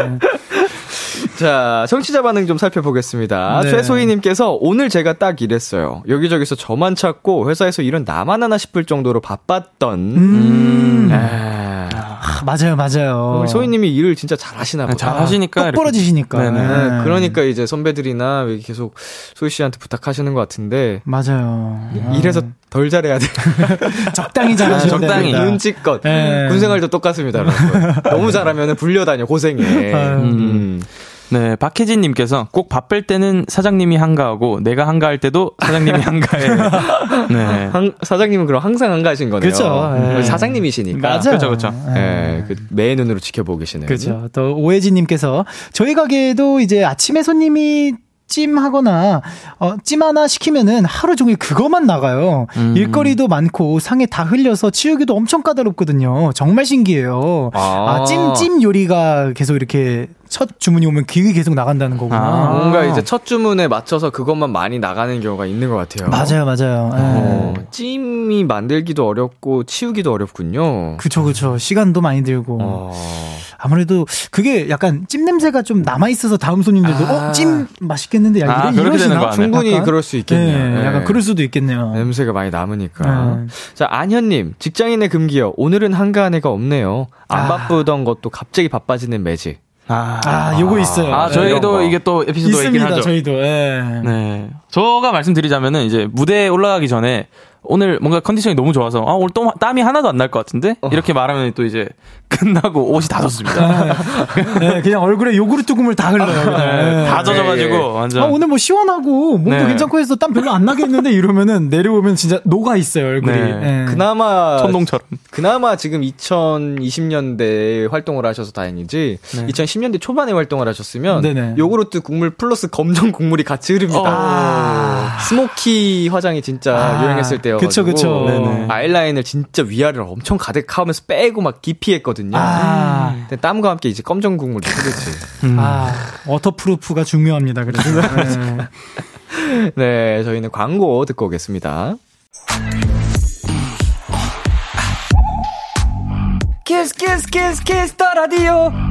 자, 청취자 반응 좀 살펴보겠습니다. 네. 최소희님께서 오늘 제가 딱 이랬어요. 여기저기서 저만 찾고 회사에서 일은 나만 하나 싶을 정도로 바빴던. 음. 아, 맞아요, 맞아요. 소희님이 일을 진짜 잘하시나 보다. 잘하시니까. 똑부러지시니까. 네네. 네. 그러니까 이제 선배들이나 계속 소희 씨한테 부탁하시는 것 같은데. 맞아요. 일에서 덜 잘해야 돼. 적당히 잘하셔야 적당히. 눈치껏. 네. 군생활도 똑같습니다, 여러분. 너무 잘하면 불려다녀, 고생해. 음. 네, 박혜진님께서 꼭 바쁠 때는 사장님이 한가하고 내가 한가할 때도 사장님이 한가해. 네. 한, 사장님은 그럼 항상 한가하신 거네요. 그렇죠. 네. 사장님이시니까. 맞아요. 그렇죠, 그렇죠. 네, 그 매의 눈으로 지켜보고 계시네요. 그렇죠. 또 오혜진님께서 저희 가게에도 이제 아침에 손님이 찜하거나 어, 찜 하나 시키면은 하루 종일 그것만 나가요. 음. 일거리도 많고 상에 다 흘려서 치우기도 엄청 까다롭거든요. 정말 신기해요. 아, 아 찜, 찜 요리가 계속 이렇게 첫 주문이 오면 기획이 계속 나간다는 거구나. 아, 뭔가 이제 첫 주문에 맞춰서 그것만 많이 나가는 경우가 있는 것 같아요. 맞아요, 맞아요. 어, 네. 찜이 만들기도 어렵고 치우기도 어렵군요. 그쵸, 그쵸. 시간도 많이 들고. 어. 아무래도 그게 약간 찜 냄새가 좀 남아 있어서 다음 손님들도 아. 어, 찜 맛있겠는데 야, 아, 이런 이러시나? 충분히 약간? 그럴 수 있겠네요. 네, 네. 약간 그럴 수도 있겠네요. 냄새가 많이 남으니까. 네. 자, 안현님, 직장인의 금기어. 오늘은 한가한 애가 없네요. 안 아. 바쁘던 것도 갑자기 바빠지는 매직. 아, 아, 요거 있어요. 아, 저희도 이게 또 에피소드가 있긴 하죠. 저희도, 예. 네. 저가 말씀드리자면은 이제 무대에 올라가기 전에 오늘 뭔가 컨디션이 너무 좋아서 아 오늘 또 땀이 하나도 안 날 것 같은데 어. 이렇게 말하면 또 이제 끝나고 옷이 다 젖습니다. 네, 그냥 얼굴에 요구르트 국물 다 흘러요. 네, 다 젖어가지고 네. 완전. 아, 오늘 뭐 시원하고 몸도 네. 괜찮고 해서 땀 별로 안 나겠는데 이러면은 내려오면 진짜 녹아 있어요 얼굴이. 네. 네. 그나마 천둥처럼. 그나마 지금 2020년대 활동을 하셔서 다행이지 2010년대 초반에 활동을 하셨으면 네네. 요구르트 국물 플러스 검정 국물이 같이 흐릅니다. 어. 아. 스모키 화장이 진짜 아. 유행했을 때요. 그쵸 그쵸. 아이라인을 진짜 위아래로 엄청 가득하면서 빼고 막 깊이 했거든요. 아. 근데 땀과 함께 이제 검정 국물이 흐르지. 음. 아, waterproof가 중요합니다. 그래서. 네. 네, 저희는 광고 듣고 오겠습니다. Kiss Kiss Kiss Kiss the Radio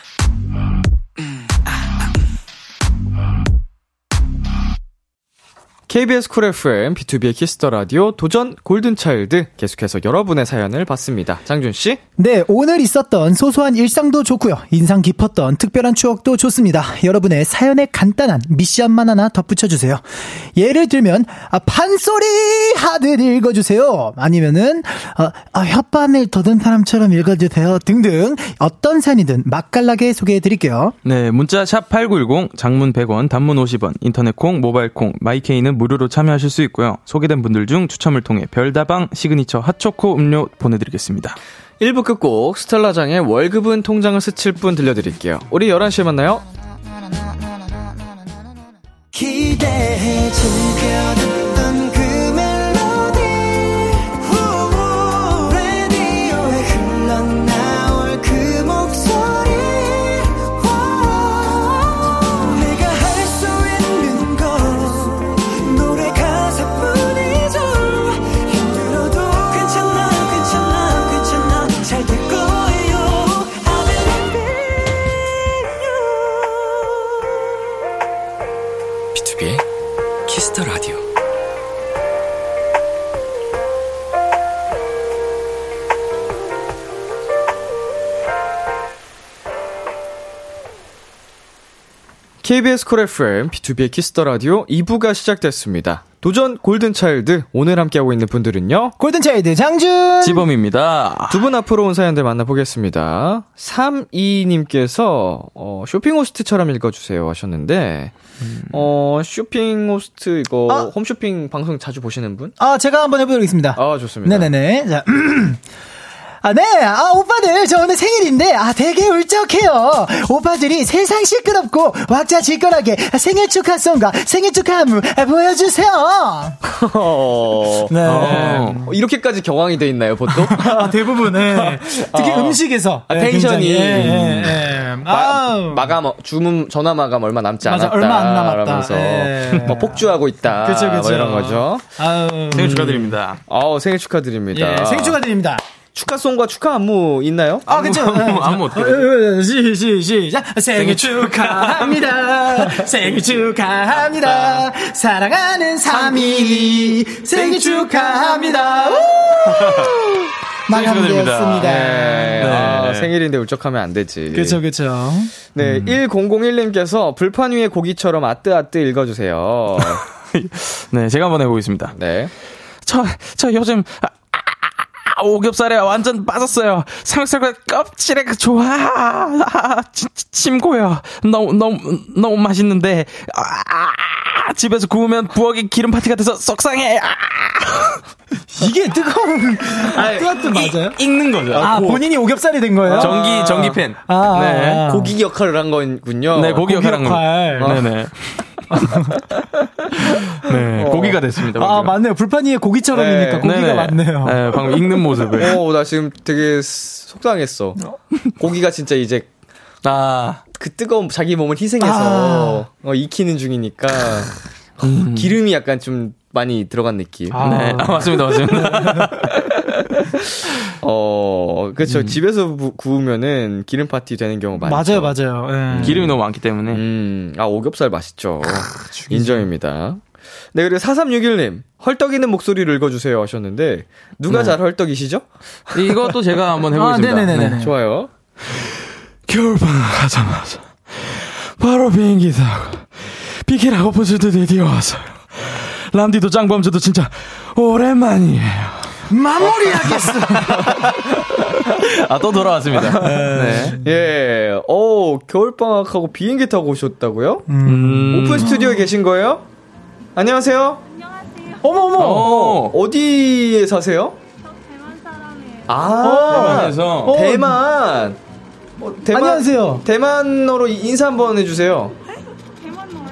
KBS Cool FM, 비투비의 Kiss the Radio, 도전 골든차일드. 계속해서 여러분의 사연을 받습니다. 장준씨? 네, 오늘 있었던 소소한 일상도 좋고요. 인상 깊었던 특별한 추억도 좋습니다. 여러분의 사연에 간단한 미션만 하나 덧붙여주세요. 예를 들면, 아, 판소리 하듯 읽어주세요. 아니면은, 아, 아, 혓바늘 더듬 사람처럼 읽어주세요. 등등. 어떤 사연이든 맛깔나게 소개해드릴게요. 네, 문자 샵 8910, 장문 100원, 단문 50원, 인터넷 콩, 모바일 콩, 마이케이는 무료로 참여하실 수 있고요. 소개된 분들 중 추첨을 통해 별다방 시그니처 핫초코 음료 보내드리겠습니다. 1부 끝곡 스텔라장의 월급은 통장을 스칠 뿐 들려드릴게요. 우리 11시에 만나요. 기대해 즐겨 KBS Cool FM, 비투비의 Kiss the Radio 2부가 시작됐습니다. 도전 골든차일드. 오늘 함께하고 있는 분들은요. 골든차일드 장준! 지범입니다. 두 분 앞으로 온 사연들 만나보겠습니다. 32님께서, 어, 쇼핑 호스트처럼 읽어주세요 하셨는데, 어, 쇼핑 호스트 이거, 아. 홈쇼핑 방송 자주 보시는 분? 아, 제가 한번 해보겠습니다. 아, 좋습니다. 네네네. 자. 아, 네. 아, 오빠들, 저 오늘 생일인데, 아, 되게 울적해요. 오빠들이 세상 시끄럽고, 왁자지껄하게 생일 축하송과 생일 축하 안무 아, 보여주세요. 어, 네. 어, 이렇게까지 경황이 돼 있나요, 보통? 아, 대부분, 네. 특히 아. 음식에서. 아, 네, 텐션이. 굉장히, 예, 예, 예. 마. 마감, 어, 주문, 전화 마감 얼마 남지 맞아, 않았다. 얼마 안 남았다. 라면서 예. 뭐 폭주하고 있다. 그쵸, 그쵸. 뭐 이런 거죠. 아우. 생일 축하드립니다. 아우, 생일 축하드립니다. 예, 생일 축하드립니다. 축하송과 축하 안무 있나요? 아, 그쵸. 아무, 아무 어떻게. 시, 시, 시작. 생일 축하합니다. 생일 축하합니다. 사랑하는 3위. 생일 축하합니다. 우! 마감되었습니다. 네. 아, 네. 생일인데 울적하면 안 되지. 그쵸, 그쵸. 네, 1001님께서 불판 위에 고기처럼 아뜨아뜨 읽어주세요. 네, 제가 한번 해보겠습니다. 네. 저, 저 요즘, 아, 아, 아, 오겹살에 완전 빠졌어요. 삼겹살 껍질에 그 좋아. 아, 침, 침 고여. 너무, 너무, 너무 맛있는데, 아, 아, 집에서 구우면 부엌이 기름 파티가 돼서 속상해. 아, 이게 뜨거운, 뜨뜻 맞아요? 익는 거죠. 아, 본인이 오겹살이 된 거예요? 전기, 전기팬. 아, 네. 아. 고기 역할을 한 거군요. 네, 고기 역할 한 거. 역할. 네네. 네, 고기가 됐습니다. 아, 방금. 맞네요. 불판 위에 고기처럼이니까 네, 고기가 네네. 많네요. 네, 방금 익는 모습을. 오, 나 지금 되게 속상했어. 고기가 진짜 이제 아, 그 뜨거운 자기 몸을 희생해서 어, 익히는 중이니까 음. 기름이 약간 좀 많이 들어간 느낌. 네. 아, 맞습니다, 맞습니다. 어, 그렇죠. 집에서 부- 구우면은 기름 파티 되는 경우 많죠. 맞아요, 맞아요. 예. 기름이 너무 많기 때문에. 음, 아, 오겹살 맛있죠. 인정입니다. 네, 그리고 4361님, 헐떡이는 목소리를 읽어주세요 하셨는데, 누가 네. 잘 헐떡이시죠? 이것도 제가 한번 아, 해보겠습니다. 네네네네. 네. 좋아요. 겨울방학 가자마자 바로 비행기 타고 비키라고 버스도 드디어 왔어요. 람디도 짱범주도 진짜 오랜만이에요. 마무리하겠어. 아 또 돌아왔습니다. 네. 예, 어 겨울방학하고 비행기 타고 오셨다고요? 음. 오픈 스튜디오에 계신 거예요? 안녕하세요? 어머, 어머. 어. 어디에 사세요? 대만 사람이에요. 아, 대만에서 어. 대만. 어, 대만. 안녕하세요. 대만어로 인사 한번 해주세요. 대만 나와요.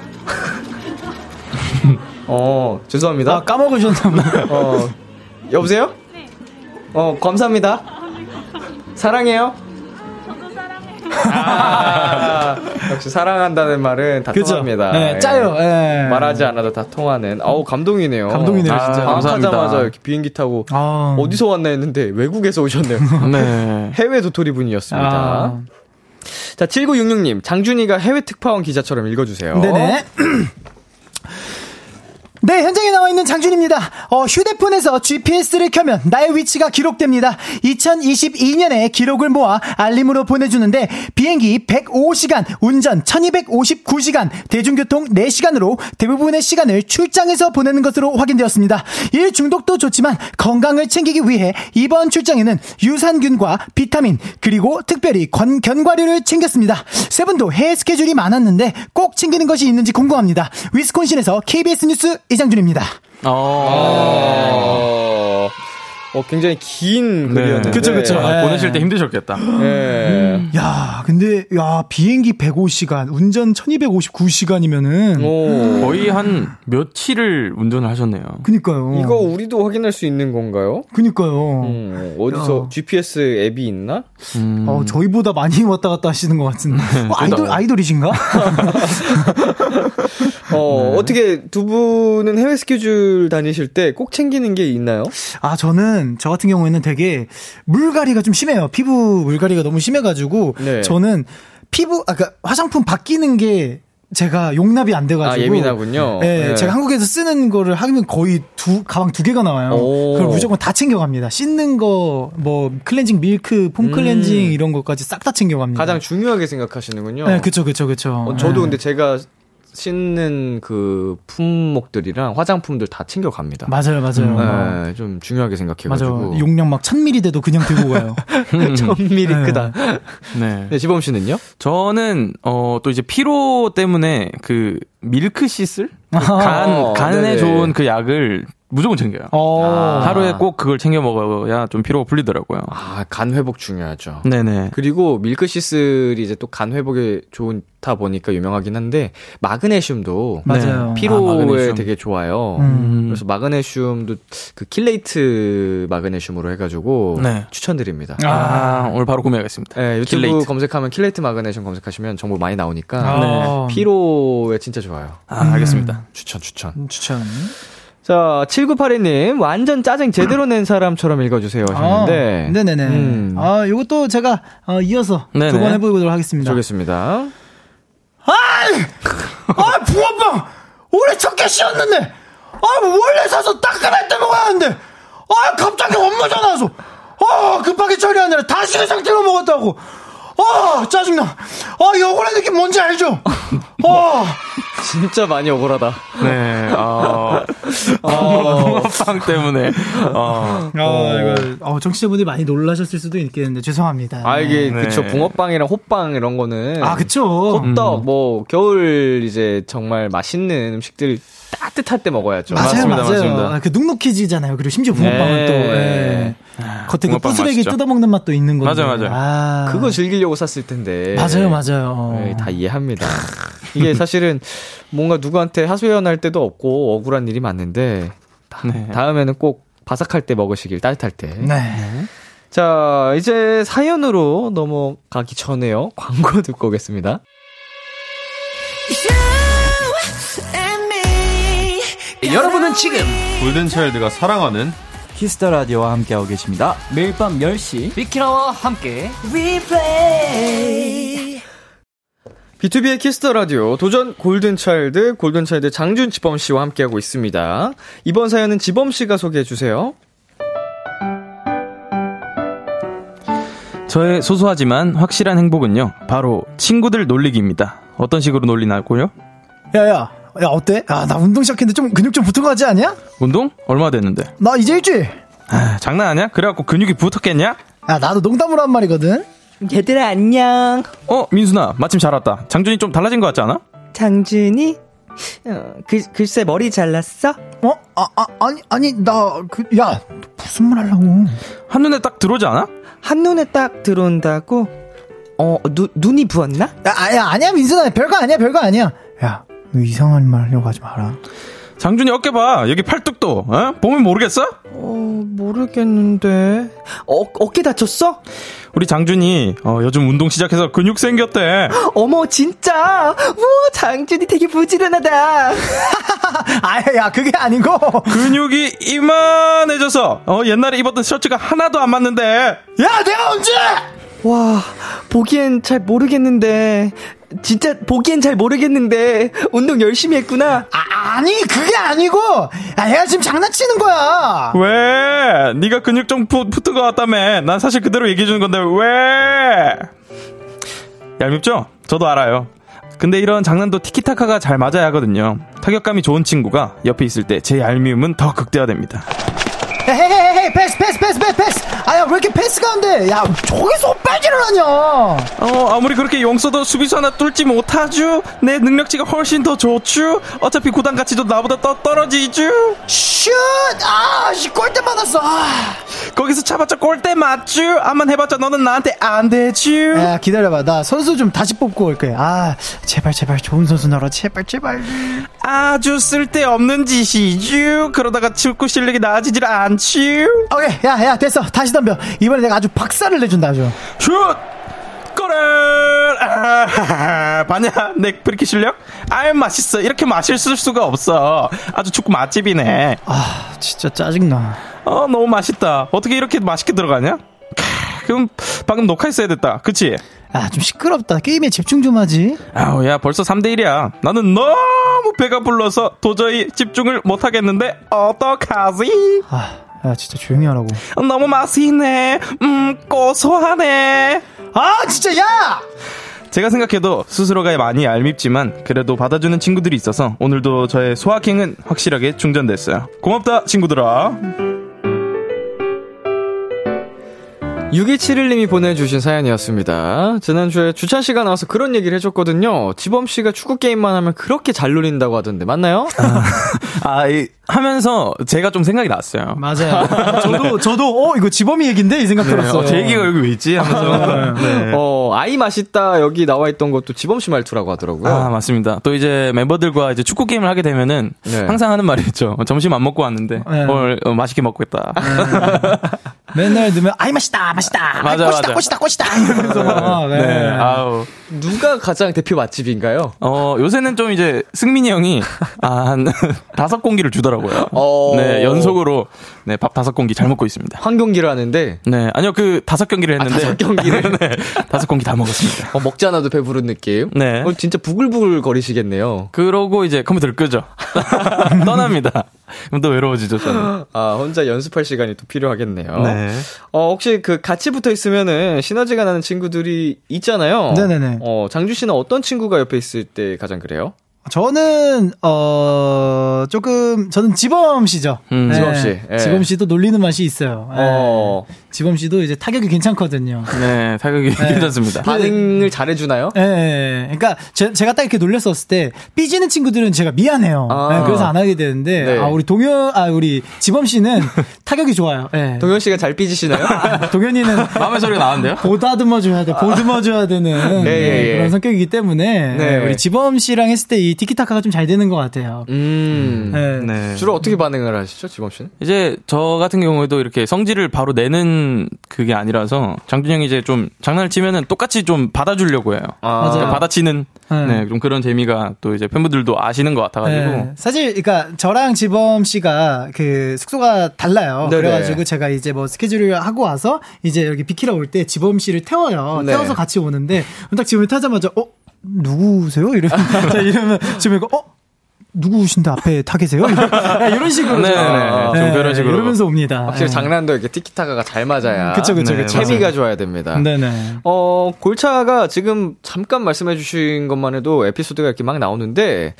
어, 죄송합니다. 아, 까먹으셨나 봐요. 어, 여보세요? 네. 어, 감사합니다. 사랑해요. 저도 사랑해요. 아, 역시 사랑한다는 말은 다 그죠? 통합니다. 네, 예. 짜요. 예. 말하지 않아도 다 통하는. 아우 감동이네요. 감동이네요, 아, 진짜. 방학하자마자 감사합니다. 이렇게 비행기 타고 아. 어디서 왔나 했는데 외국에서 오셨네요. 네. 해외 도토리 분이었습니다. 아. 자, 7966님, 장준이가 해외 특파원 기자처럼 읽어주세요. 네네. 네, 현장에 나와 있는 장준입니다. 어, 휴대폰에서 GPS를 켜면 나의 위치가 기록됩니다. 2022년에 기록을 모아 알림으로 보내주는데 비행기 105시간, 운전 1259시간, 대중교통 4시간으로 대부분의 시간을 출장에서 보내는 것으로 확인되었습니다. 일 중독도 좋지만 건강을 챙기기 위해 이번 출장에는 유산균과 비타민 그리고 특별히 건, 견과류를 챙겼습니다. 세 분도 해외 스케줄이 많았는데 꼭 챙기는 것이 있는지 궁금합니다. 위스콘신에서 KBS 뉴스 이장준입니다. 어, 어, 굉장히 긴 글이었는데. 그쵸, 그쵸. 아, 네. 보내실 때 힘드셨겠다. 예. 야, 근데 야 비행기 105시간, 운전 1259시간이면은 오. 거의 한 며칠을 운전을 하셨네요. 그니까요. 이거 우리도 확인할 수 있는 건가요? 그니까요. 음, 어디서 야. GPS 앱이 있나? 음. 어, 저희보다 많이 왔다 갔다 하시는 것 같은데. 어, 아이돌, 아이돌이신가? 어, 어떻게 두 분은 해외 스케줄 다니실 때 꼭 챙기는 게 있나요? 아, 저는, 저 같은 경우에는 되게 물갈이가 좀 심해요. 피부 물갈이가 너무 심해가지고. 네. 저는 피부, 아까 그러니까 화장품 바뀌는 게 제가 용납이 안 돼가지고. 아, 예민하군요. 네, 네. 제가 한국에서 쓰는 거를 하면 거의 두, 가방 두 개가 나와요. 오. 그걸 무조건 다 챙겨갑니다. 씻는 거, 뭐, 클렌징 밀크, 폼 클렌징 이런 것까지 싹 다 챙겨갑니다. 음. 가장 중요하게 생각하시는군요. 네, 그쵸, 그쵸, 그쵸. 어, 저도 네. 근데 제가 씻는 그 품목들이랑 화장품들 다 챙겨 갑니다. 맞아요, 맞아요. 네, 좀 중요하게 생각해가지고. 맞아요. 용량 막 1000ml 돼도 그냥 들고 가요. 천밀이 네. 크다. 네. 네, 지범 씨는요? 저는 어 또 이제 피로 때문에 그 밀크시슬 그 아하. 간 간에 네네. 좋은 그 약을 무조건 챙겨요. 어. 하루에 꼭 그걸 챙겨 먹어야 좀 피로가 풀리더라고요. 아, 간 회복 중요하죠. 네네. 그리고 밀크시슬이 이제 또 간 회복에 좋다 보니까 유명하긴 한데 마그네슘도 맞아요. 네. 피로에 아, 마그네슘. 되게 좋아요. 음. 그래서 마그네슘도 그 킬레이트 마그네슘으로 해가지고 네. 추천드립니다. 아, 오늘 바로 구매하겠습니다. 네, 유튜브 킬레이트. 검색하면 킬레이트 마그네슘 검색하시면 정보 많이 나오니까 아. 피로에 진짜 좋아요. 아, 알겠습니다. 추천 추천. 추천. 자, 7982님, 완전 짜증 제대로 낸 사람처럼 읽어주세요 하셨는데. 아, 네네네. 음, 아, 요것도 제가 어, 이어서. 두 번 해보도록 하겠습니다. 좋겠습니다. 아, 붕어빵! 올해 첫 개씨였는데! 아, 뭐 원래 사서 따끈할 때 먹어야 하는데! 아, 갑자기 업무 전화 와서! 아, 급하게 처리하느라 다 식은 상태로 먹었다고! 아, 짜증나! 아, 이 억울한 느낌 뭔지 알죠? 아, 진짜 많이 억울하다. 네. 어, 어, 붕어빵 때문에. 어, 아, 이거, 어, 정치자분들이 많이 놀라셨을 수도 있겠는데, 죄송합니다. 아, 이게, 네. 그쵸. 붕어빵이랑 호빵 이런 거는. 아, 그쵸. 호떡, 뭐, 겨울 이제 정말 맛있는 음식들 따뜻할 때 먹어야죠. 맞아요, 맞습니다, 맞아요. 맞습니다. 아, 그 눅눅해지잖아요. 그리고 심지어 붕어빵은 네. 또, 예. 겉에 그 부스레기. 뜯어먹는 맛도 있는 건데. 맞아요, 맞아요. 아. 그거 즐기려고 샀을 텐데. 맞아요, 맞아요. 네, 다 이해합니다. 이게 사실은 뭔가 누구한테 하소연할 때도 없고 억울한 일이 많은데 다, 네. 다음에는 꼭 바삭할 때 먹으시길 따뜻할 때. 네. 자, 이제 사연으로 넘어가기 전에요. 광고 듣고 오겠습니다. 여러분은 지금 골든차일드가 사랑하는 Kiss the Radio와 함께하고 계십니다. 매일 밤 10시 비키라와 함께 비투비의 Kiss the Radio 도전 골든 차일드 골든 차일드 장준 지범 씨와 함께하고 있습니다. 이번 사연은 지범 씨가 소개해 주세요. 저의 소소하지만 확실한 행복은요, 바로 친구들 놀리기입니다. 어떤 식으로 놀리나고요? 야, 야. 야, 어때? 야, 나 운동 시작했는데 좀 근육 좀 붙은 거 같지 않냐? 운동? 얼마 됐는데? 나 이제 일주일. 아, 장난 아니야? 그래갖고 근육이 붙었겠냐? 야, 나도 농담으로 한 말이거든. 얘들아 안녕 어, 민순아, 마침 잘 왔다. 장준이 좀 달라진 것 같지 않아? 장준이 어, 글, 글쎄 머리 잘랐어? 어? 아, 아, 아니, 아니, 나, 그, 야, 무슨 말 하려고. 한 눈에 딱 들어오지 않아? 한 눈에 딱 들어온다고? 어 누, 눈이 부었나? 야, 아, 야, 아니야, 민준아. 별거 아니야, 별거 아니야. 야, 너 이상한 말 하려고 하지 마라. 장준이 어깨 봐. 여기 팔뚝도, 어? 보면 모르겠어? 어 모르겠는데 어, 어깨 다쳤어? 우리 장준이, 어, 요즘 운동 시작해서 근육 생겼대. 어머 진짜 우와 장준이 되게 부지런하다 아, 야, 그게 아니고. 근육이 이만해져서, 어, 옛날에 입었던 셔츠가 하나도 안 맞는데. 야, 내가 언제? 와 보기엔 잘 모르겠는데 진짜 보기엔 잘 모르겠는데 운동 열심히 했구나. 아, 아니 그게 아니고 야 얘가 지금 장난치는 거야 왜? 네가 근육 좀 푸, 붙은 것 같다며. 난 사실 그대로 얘기해 주는 건데 왜? 얄밉죠? 저도 알아요. 근데 이런 장난도 티키타카가 잘 맞아야 하거든요. 타격감이 좋은 친구가 옆에 있을 때 제 얄미움은 더 극대화됩니다. 헤헤헤헤 패스 패스 패스 패스 패스 아야 왜 이렇게 패스가 안돼 야 저기서 빨지를 하냐 어, 아무리 그렇게 용 써도 수비수 하나 뚫지 못하죠? 내 능력치가 훨씬 더 좋죠? 어차피 구단 가치도 나보다 더 떨어지죠? 슛 아 골대 받았어 아. 거기서 차봤자 골대 맞죠? 암만 해봤자 너는 나한테 안 되죠? 야 기다려봐 나 선수 좀 다시 뽑고 올 거야 아 제발 제발 좋은 선수 나라 제발 제발 아주 쓸데없는 짓이죠? 그러다가 축구 실력이 나아지질 않죠? 오케이 야 야 됐어 다시 덤벼 이번에 내가 아주 박살을 내준다 아주 슛! 골을! 아, 봤냐? 내 브리키 실력? 아유, 맛있어. 이렇게 맛있을 수가 없어. 아주 축구 맛집이네. 아 진짜 짜증나 어, 너무 맛있다. 어떻게 이렇게 맛있게 들어가냐? 캬, 그럼 방금 녹화했어야 됐다. 그치? 아 좀 시끄럽다 게임에 집중 좀 하지 아우, 야, 벌써 3대1이야. 나는 너무 배가 불러서 도저히 집중을 못하겠는데, 어떡하지? 아 야 진짜 조용히 하라고 너무 맛있네. 음, 고소하네. 아 진짜 야 제가 생각해도 스스로가 많이 얄밉지만 그래도 받아주는 친구들이 있어서 오늘도 저의 소확행은 확실하게 충전됐어요. 고맙다 친구들아. 6271님이 보내주신 사연이었습니다. 지난주에 주찬 씨가 나와서 그런 얘기를 해줬거든요. 지범 씨가 축구 게임만 하면 그렇게 잘 놀린다고 하던데, 맞나요? 아, 이, 하면서 제가 좀 생각이 났어요. 맞아요 저도 저도 어 이거 지범이 얘긴데 이 생각 들었어요 어, 제 얘기가 여기 왜 있지? 하면서. 네. 어, 아이 맛있다 여기 나와 있던 것도 지범 씨 말투라고 하더라고요. 아, 맞습니다. 또 이제 멤버들과 이제 축구 게임을 하게 되면은 네. 항상 하는 말이 있죠. 점심 안 먹고 왔는데 네. 오늘 어, 맛있게 먹고 있다. 맨날 넣으면 아이 맛있다 맛있다 맞아, 꽃이다 맞아. 꽃이다 꽃이다 이러면서 막, 네. 네. 아우. 누가 가장 대표 맛집인가요? 어, 요새는 좀 이제 승민이 형이 아, 한 다섯 공기를 주더라고요. 어. 네, 연속으로 네, 밥 다섯 공기 잘 먹고 있습니다. 한 경기를 하는데 네, 아니요, 그 다섯 경기를 했는데. 다섯 경기를? 네, 다섯 공기 다 먹었습니다. 어, 먹지 않아도 배부른 느낌. 네. 어, 진짜 부글부글 거리시겠네요. 그러고 이제 컴퓨터를 끄죠. 떠납니다. 그럼 또 외로워지죠, 저는. 아, 혼자 연습할 시간이 또 필요하겠네요. 네. 어, 혹시 그 같이 붙어 있으면은 시너지가 나는 친구들이 있잖아요. 네네네. 어, 장주 씨는 어떤 친구가 옆에 있을 때 가장 그래요? 저는 어 조금 저는 지범 씨죠. 음, 지범 씨. 예. 지범 씨도 놀리는 맛이 있어요. 예. 어, 지범 씨도 이제 타격이 괜찮거든요. 네, 타격이 괜찮습니다. 반응을 잘해 주나요? 예, 예. 그러니까 제, 가딱 이렇게 놀렸었을 때 삐지는 친구들은 제가 미안해요. 아. 예, 그래서 안 하게 되는데 네. 아 우리 동현 아 우리 지범 씨는 타격이 좋아요. 예. 동현 씨가 잘 삐지시나요? 동현이는 마음의 소리가 나왔는데요? 보다듬어 줘야 돼, 보듬어 줘야 되는 네, 네, 예, 예. 그런 성격이기 때문에 네. 우리 지범 씨랑 했을 때이 티키타카가 좀 잘 되는 것 같아요. 음. 네. 네. 주로 어떻게 반응을 하시죠, 지범 씨는? 이제 저 같은 경우에도 이렇게 성질을 바로 내는 그게 아니라서 장준 형이 이제 좀 장난을 치면은 똑같이 좀 받아주려고 해요. 아, 맞아요. 그러니까 받아치는 네. 네, 좀 그런 재미가 또 이제 팬분들도 아시는 것 같아가지고 네. 사실 그러니까 저랑 지범 씨가 그 숙소가 달라요. 네네. 그래가지고 제가 이제 뭐 스케줄을 하고 와서 이제 여기 비키라 올 때 지범 씨를 태워요. 네. 태워서 같이 오는데 딱 지범이 타자마자 어 누구세요? 이러면 자, 이러면 지범이가 어 누구신데 앞에 타 계세요? 이런, 식으로 네, 좀, 네, 좀 그런 식으로. 이러면서 옵니다. 확실히 네. 장난도 이렇게 티키타카가 잘 맞아야. 그쵸, 그쵸, 네, 그쵸. 케미가 좋아야 됩니다. 네네. 어, 골차가 지금 잠깐 말씀해 주신 것만 해도 에피소드가 이렇게 막 나오는데,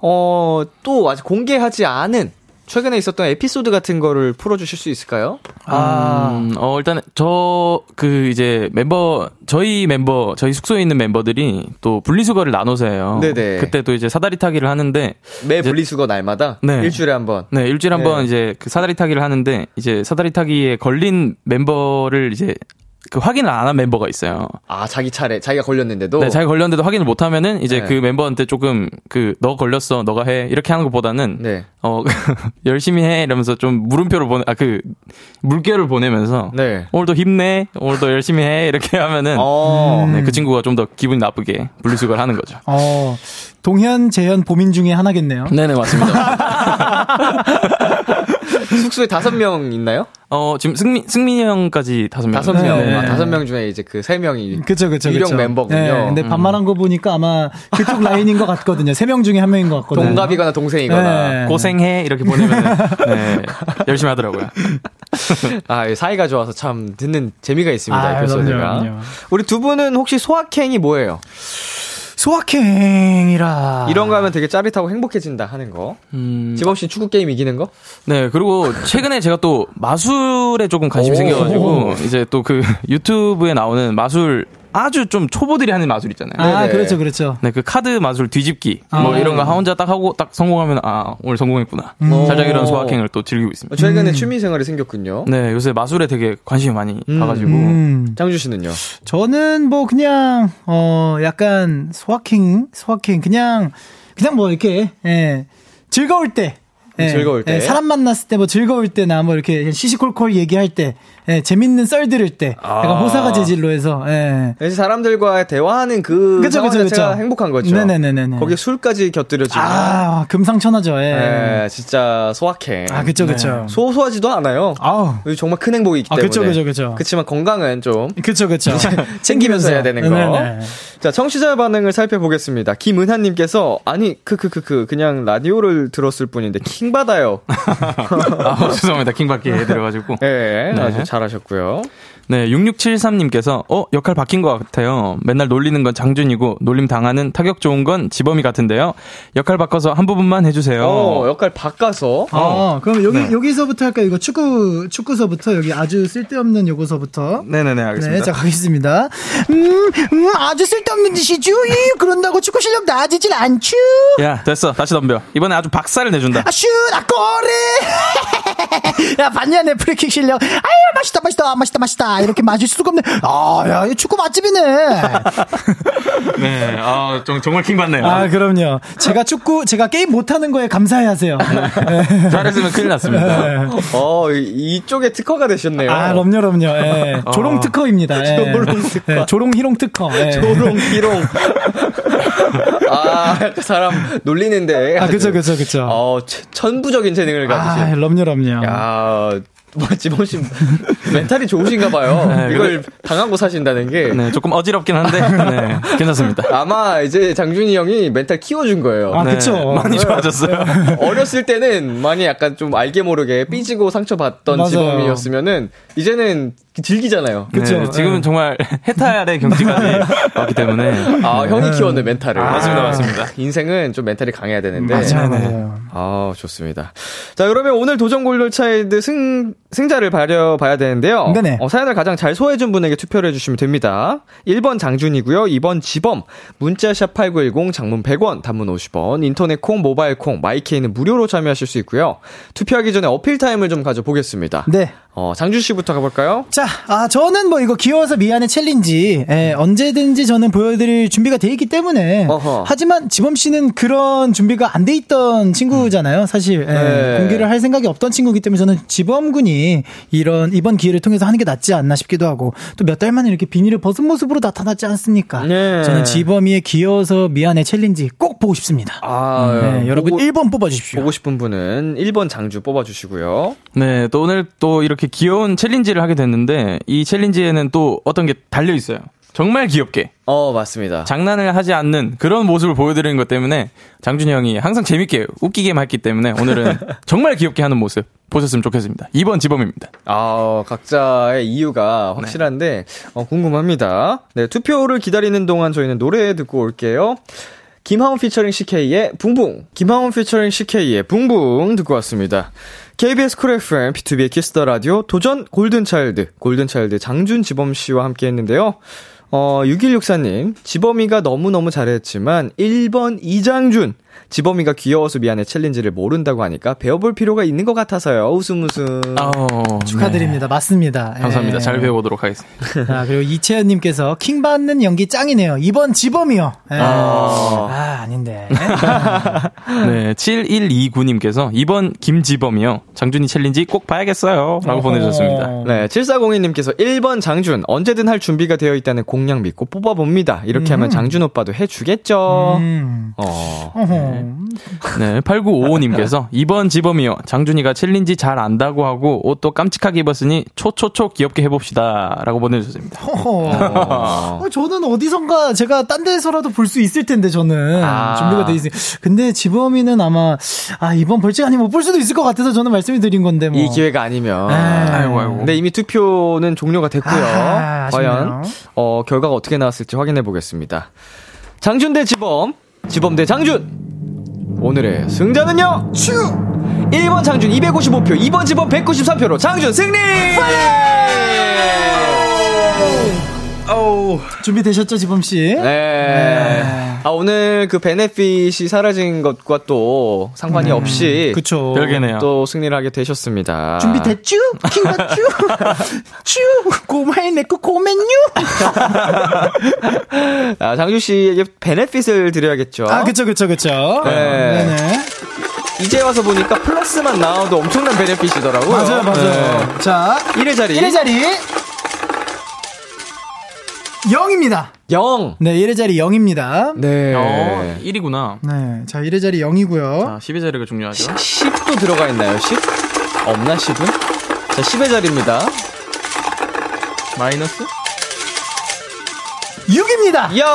어, 또 아직 공개하지 않은 최근에 있었던 에피소드 같은 거를 풀어주실 수 있을까요? 음, 어, 일단, 저, 그, 이제, 멤버, 저희 멤버, 저희 숙소에 있는 멤버들이 또 분리수거를 나눠서 해요. 네네. 그때 또 이제 사다리 타기를 하는데, 매 이제- 분리수거 날마다 네. 일주일에 한 번. 네, 일주일에 한번 네. 이제 그 사다리 타기를 하는데, 이제 사다리 타기에 걸린 멤버를 이제 그 확인을 안 한 멤버가 있어요. 아, 자기 차례, 자기가 걸렸는데도. 네, 자기 걸렸는데도 확인을 못 하면은 이제 네. 그 멤버한테 조금 그, 너 걸렸어, 너가 해. 이렇게 하는 것보다는, 네. 어, 열심히 해. 이러면서 좀 물음표를 보내, 아, 그, 물결을 보내면서, 네. 오늘도 힘내, 오늘도 열심히 해. 이렇게 하면은, 어. 네, 그 친구가 좀 더 기분이 나쁘게 분리수거를 하는 거죠. 어, 동현, 재현, 보민 중에 하나겠네요. 네네, 맞습니다. 숙소에 다섯 명 있나요? 어, 지금 승민, 승민이 형까지 다섯 명. 다섯 명. 네. 아, 다섯 명 중에 이제 그 세 명이 그쵸, 그쵸, 유령 그쵸. 멤버군요. 네, 근데 반말한 거 보니까 아마 그쪽 라인인 것 같거든요. 세 명 중에 한 명인 것 같거든요. 동갑이거나 동생이거나. 네. 고생해. 이렇게 보내면, 네. 열심히 하더라고요. 아, 이 사이가 좋아서 참 듣는 재미가 있습니다. 아, 그럼요. 우리 두 분은 혹시 소확행이 뭐예요? 소확행이라. 이런 거 하면 되게 짜릿하고 행복해진다 하는 거. 음, 지범 씨 축구 게임 이기는 거? 네, 그리고 최근에 제가 또 마술에 조금 관심이 오. 생겨가지고, 이제 또 그 유튜브에 나오는 마술, 아주 좀 초보들이 하는 마술 있잖아요. 아, 네네. 그렇죠, 그렇죠. 네, 그 카드 마술 뒤집기, 아. 뭐 이런 거 혼자 딱 하고 딱 성공하면, 아, 오늘 성공했구나. 음. 살짝 이런 소확행을 또 즐기고 있습니다. 최근에 취미 생활이 생겼군요. 네, 요새 마술에 되게 관심이 많이 음. 가가지고, 음. 장주 씨는요? 저는 뭐 그냥 어 약간 소확행 소확행 그냥 그냥 뭐 이렇게 예 즐거울 때 예, 즐거울 때. 예, 사람 만났을 때 뭐 즐거울 때나 뭐 이렇게 시시콜콜 얘기할 때 예, 재밌는 썰 들을 때 약간 아. 호사가 재질로 해서 예. 사람들과 대화하는 그 그쵸, 상황 그쵸, 자체가 그쵸. 행복한 거죠. 네네네네네. 거기에 술까지 곁들여지면 아 금상첨화죠 예. 네, 진짜 소확행. 아 그쵸 그쵸 소소하지도 않아요. 아우 정말 큰 행복이기 아 때문에. 그쵸 그쵸 그쵸 그치만 건강은 좀 그쵸 그쵸 챙기면서 해야 되는 거. 네네. 자, 청취자 반응을 살펴보겠습니다. 김은하님께서, 아니, 크크크크, 그냥 라디오를 들었을 뿐인데, 킹 받아요. 아, 죄송합니다. 킹 받게 해드려가지고. 예, 네. 아주 잘하셨고요. 네, 6673님께서, 어, 역할 바뀐 것 같아요. 맨날 놀리는 건 장준이고, 놀림 당하는 타격 좋은 건 지범이 같은데요. 역할 바꿔서 한 부분만 해주세요. 어, 역할 바꿔서. 어, 그럼 여기 네. 여기서부터 할까요? 이거 축구 축구서부터 여기 아주 쓸데없는 요거서부터. 네네네, 알겠습니다. 네, 자 가겠습니다. 음, 음, 아주 쓸데없는 짓이죠. 이, 그런다고 축구 실력 나아지질 않죠. 야, 됐어. 다시 덤벼. 이번에 아주 박살을 내준다. 아, 슛, 아, 골이. 야, 봤냐, 내 프리킥 실력. 아유, 맛있다, 맛있다, 맛있다, 맛있다. 이렇게 맛있을 수가 없네. 아, 야, 이 축구 맛집이네. 네, 아, 정, 정말 킹받네요. 아, 그럼요. 제가 축구, 제가 게임 못하는 거에 감사해 하세요. 네. 잘했으면 큰일 났습니다. 어, 이- 이쪽에 특화가 되셨네요. 아, 그럼요, 그럼요. 예. 조롱 특화입니다. 예. 조롱 특화. 예, 조롱 희롱 특화. 예. 조롱, 희롱. 아, 약간 사람 놀리는데. 아, 그죠, 아주, 그죠, 그죠. 어, 체- 천부적인 재능을 아, 가지신. 럼요, 럼요. 야 뭐, 지범 씨, 멘탈이 좋으신가 봐요. 네, 이걸 당하고 사신다는 게. 네, 조금 어지럽긴 한데, 네, 괜찮습니다. 아마 이제 장준이 형이 멘탈 키워준 거예요. 아, 네, 그쵸. 많이 좋아졌어요. 어렸을 때는 많이 약간 좀 알게 모르게 삐지고 상처받던. 지범이었으면은 이제는 즐기잖아요. 그쵸. 네, 지금은 예. 정말 해탈의 경지까지 왔기 때문에. 아, 형이 키웠네, 멘탈을. 아, 맞습니다, 맞습니다. 인생은 좀 멘탈이 강해야 되는데. 맞아요, 네네. 맞아요. 아, 좋습니다. 자, 그러면 오늘 도전 골든 차일드 승, 승자를 가려봐야 되는데요. 네네. 어, 사연을 가장 잘 소화해준 분에게 투표를 해주시면 됩니다. 1번 장준이고요. 2번 지범. 문자샵 8910, 장문 100원, 단문 50원, 인터넷 콩, 모바일 콩, 마이케이는 무료로 참여하실 수 있고요. 투표하기 전에 어필 타임을 좀 가져보겠습니다. 네. 어, 장준 씨부터 가볼까요? 자, 아, 저는 뭐 이거 귀여워서 미안해 챌린지, 예, 언제든지 저는 보여드릴 준비가 돼 있기 때문에. 어허. 하지만 지범 씨는 그런 준비가 안 돼 있던 친구잖아요, 사실. 예, 네. 공개를 할 생각이 없던 친구이기 때문에 저는 지범 군이 이런, 이번 기회를 통해서 하는 게 낫지 않나 싶기도 하고, 또 몇 달 만에 이렇게 비니를 벗은 모습으로 나타났지 않습니까? 네. 저는 지범이의 귀여워서 미안해 챌린지 꼭 보고 싶습니다. 아, 네, 여러분 보고, 1번 뽑아주십시오. 보고 싶은 분은 1번 장주 뽑아주시고요. 네, 또 오늘 또 이렇게 귀여운 챌린지를 하게 됐는데, 이 챌린지에는 또 어떤 게 달려 있어요. 정말 귀엽게. 어, 맞습니다. 장난을 하지 않는 그런 모습을 보여드리는 것 때문에 장준이 형이 항상 재밌게 웃기게만 했기 때문에 오늘은 정말 귀엽게 하는 모습 보셨으면 좋겠습니다. 2번 지범입니다. 아, 각자의 이유가 확실한데, 어, 궁금합니다. 네, 투표를 기다리는 동안 저희는 노래 듣고 올게요. 김하온 피처링 식케이의 붕붕. 김하온 피처링 식케이의 붕붕 듣고 왔습니다. KBS 쿨 FM, 비투비의 키스 더 라디오, 도전 골든차일드, 골든차일드 장준 지범 씨와 함께 했는데요. 어, 6164님, 지범이가 너무너무 잘했지만, 1번 이장준. 지범이가 귀여워서 미안해 챌린지를 모른다고 하니까 배워볼 필요가 있는 것 같아서요. 웃음 웃음. 아우, 축하드립니다. 맞습니다. 네. 감사합니다. 예. 잘 배워보도록 하겠습니다. 아, 그리고 이채연님께서 킹 받는 연기 짱이네요. 2번 지범이요. 예. 아. 아, 아닌데. 네, 7129님께서 2번 김지범이요. 장준이 챌린지 꼭 봐야겠어요. 라고 보내주셨습니다. 네, 7402님께서 1번 장준, 언제든 할 준비가 되어 있다는 공약 믿고 뽑아봅니다. 이렇게 하면 장준 오빠도 해주겠죠. 음. 어. 어허. 네, 8955님께서 2번 지범이요. 장준이가 챌린지 잘 안다고 하고 옷도 깜찍하게 입었으니 초초초 귀엽게 해봅시다. 라고 보내주셨습니다. 허허. 어, 저는 어디선가 제가 딴 데서라도 볼 수 있을 텐데 저는 아. 준비가 돼 있어요. 근데 지범이는 아마 아 이번 벌칙 아니면 못 볼 수도 있을 것 같아서 저는 말씀을 드린 건데 뭐. 이 기회가 아니면. 네. 아이고, 아이고. 근데 이미 투표는 종료가 됐고요. 아. 과연 어, 결과가 어떻게 나왔을지 확인해 보겠습니다. 장준 대 지범, 지범 대 장준. 오늘의 승자는요. 츄! 1번 장준 255표, 2번 지범 193표로 장준 승리! 어우. 준비되셨죠 지범 씨? 네. 아, 오늘 그 베네핏이 사라진 것과 또 상관이 없이. 그쵸. 별개네요. 또 승리를 하게 되셨습니다. 준비됐쥬? 킹받쥬? 쭈! 고마해 내꺼 고맨뉴? 아, 장준 씨에게 베네핏을 드려야겠죠. 아 그쵸 그쵸 그쵸. 네. 네네. 이제 와서 보니까 플러스만 나와도 엄청난 베네핏이더라고요. 맞아요 맞아요. 자 1의 자리. 1의 자리 0입니다. 0. 네 1의 자리 0입니다. 네. 어, 1이구나. 네. 자 1의 자리 0이고요. 자, 10의 자리가 중요하죠. 10도 들어가 있나요? 10? 없나 10은? 자, 10의 자리입니다. 마이너스? 6입니다. 이야!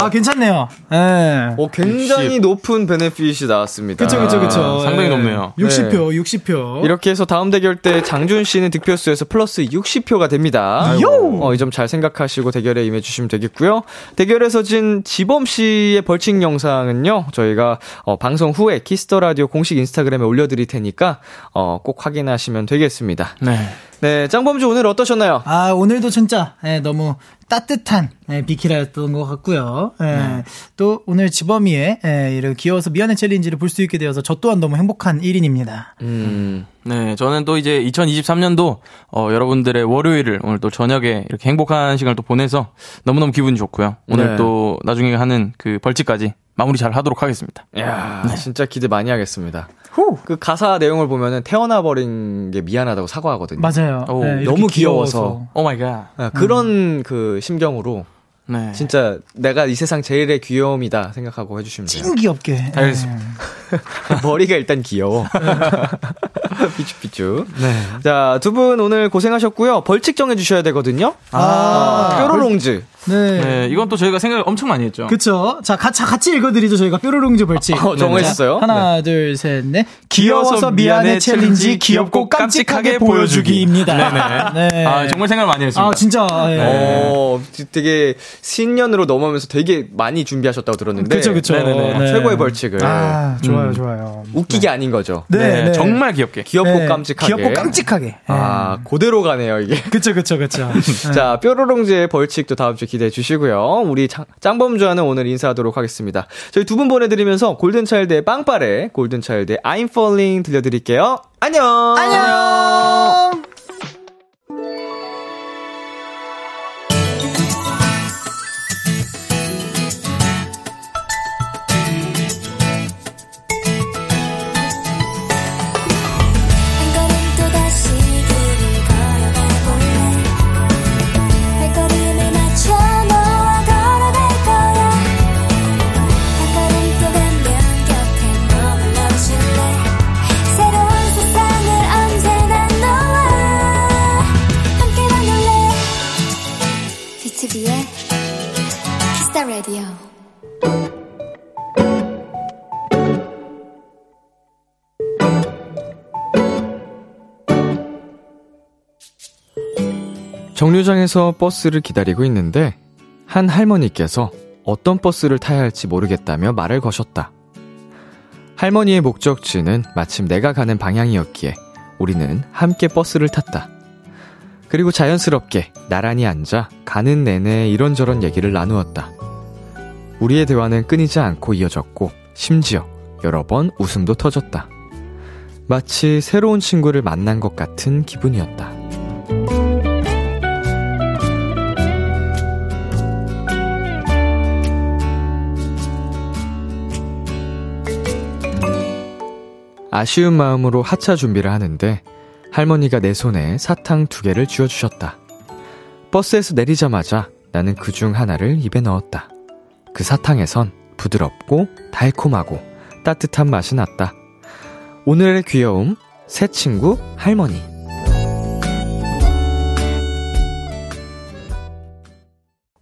아 괜찮네요. 네. 오, 굉장히 60. 높은 베네핏이 나왔습니다. 그쵸 그쵸 그쵸. 아, 상당히 높네요. 60표 60표. 이렇게 해서 다음 대결 때 장준 씨는 득표수에서 플러스 60표가 됩니다. 요! 어, 이 점 잘 생각하시고 대결에 임해주시면 되겠고요. 대결에서 진 지범 씨의 벌칙 영상은요, 저희가 어, 방송 후에 키스 더 라디오 공식 인스타그램에 올려드릴 테니까 어, 꼭 확인하시면 되겠습니다. 네. 네, 짱범즈 오늘 어떠셨나요? 아, 오늘도 진짜, 예, 너무 따뜻한, 예, 비키라였던 것 같고요. 예, 네. 또 오늘 지범이의, 예, 이런 귀여워서 미안해 챌린지를 볼 수 있게 되어서 저 또한 너무 행복한 1인입니다. 음, 네, 저는 또 이제 2023년도 어, 여러분들의 월요일을 오늘 또 저녁에 이렇게 행복한 시간을 또 보내서 너무너무 기분이 좋고요. 오늘 네. 또 나중에 하는 그 벌칙까지 마무리 잘 하도록 하겠습니다. 야 진짜 기대 많이 하겠습니다. 그 가사 내용을 보면은 태어나 버린 게 미안하다고 사과하거든요. 맞아요. 오, 예, 이렇게 너무 귀여워서. Oh my god. 아, 그런 그 심경으로 네. 진짜 내가 이 세상 제일의 귀여움이다 생각하고 해주시면 돼요. 찐 귀엽게. 예. 알겠습니다. 머리가 일단 귀여워. 삐쭈삐쭈. 네. 자, 두 분 오늘 고생하셨고요. 벌칙 정해주셔야 되거든요. 아, 뾰로롱즈. 네. 네, 이건 또 저희가 생각을 엄청 많이 했죠. 그쵸. 자, 같이, 같이 읽어드리죠. 저희가 뾰로롱즈 벌칙. 어, 정했어요? 자, 하나, 둘, 셋, 넷. 귀여워서 미안해 챌린지 귀엽고 깜찍하게 보여주기입니다. 네네. 네. 아, 정말 생각을 많이 했습니다. 아, 진짜. 예. 어, 되게 신년으로 넘어오면서 되게 많이 준비하셨다고 들었는데. 그쵸, 그쵸. 네네네. 네. 최고의 벌칙을. 아, 좋아요, 음. 좋아요. 웃기게 아닌 거죠. 네, 네, 네. 정말 귀엽게. 귀엽고 네, 깜찍하게. 귀엽고 깜찍하게. 아, 그대로 가네요, 이게. 그쵸, 그쵸, 그쵸. 자, 뾰로롱즈의 벌칙도 다음 주 기대해 주시고요. 우리 짱- 짱범주와는 오늘 인사하도록 하겠습니다. 저희 두 분 보내드리면서 골든차일드의 빵빠레, 골든차일드의 I'm Falling 들려드릴게요. 안녕! 안녕! 정류장에서 버스를 기다리고 있는데 한 할머니께서 어떤 버스를 타야 할지 모르겠다며 말을 거셨다. 할머니의 목적지는 마침 내가 가는 방향이었기에 우리는 함께 버스를 탔다. 그리고 자연스럽게 나란히 앉아 가는 내내 이런저런 얘기를 나누었다. 우리의 대화는 끊이지 않고 이어졌고 심지어 여러 번 웃음도 터졌다. 마치 새로운 친구를 만난 것 같은 기분이었다. 아쉬운 마음으로 하차 준비를 하는데 할머니가 내 손에 사탕 두 개를 쥐어주셨다. 버스에서 내리자마자 나는 그 중 하나를 입에 넣었다. 그 사탕에선 부드럽고 달콤하고 따뜻한 맛이 났다. 오늘의 귀여움, 새 친구, 할머니.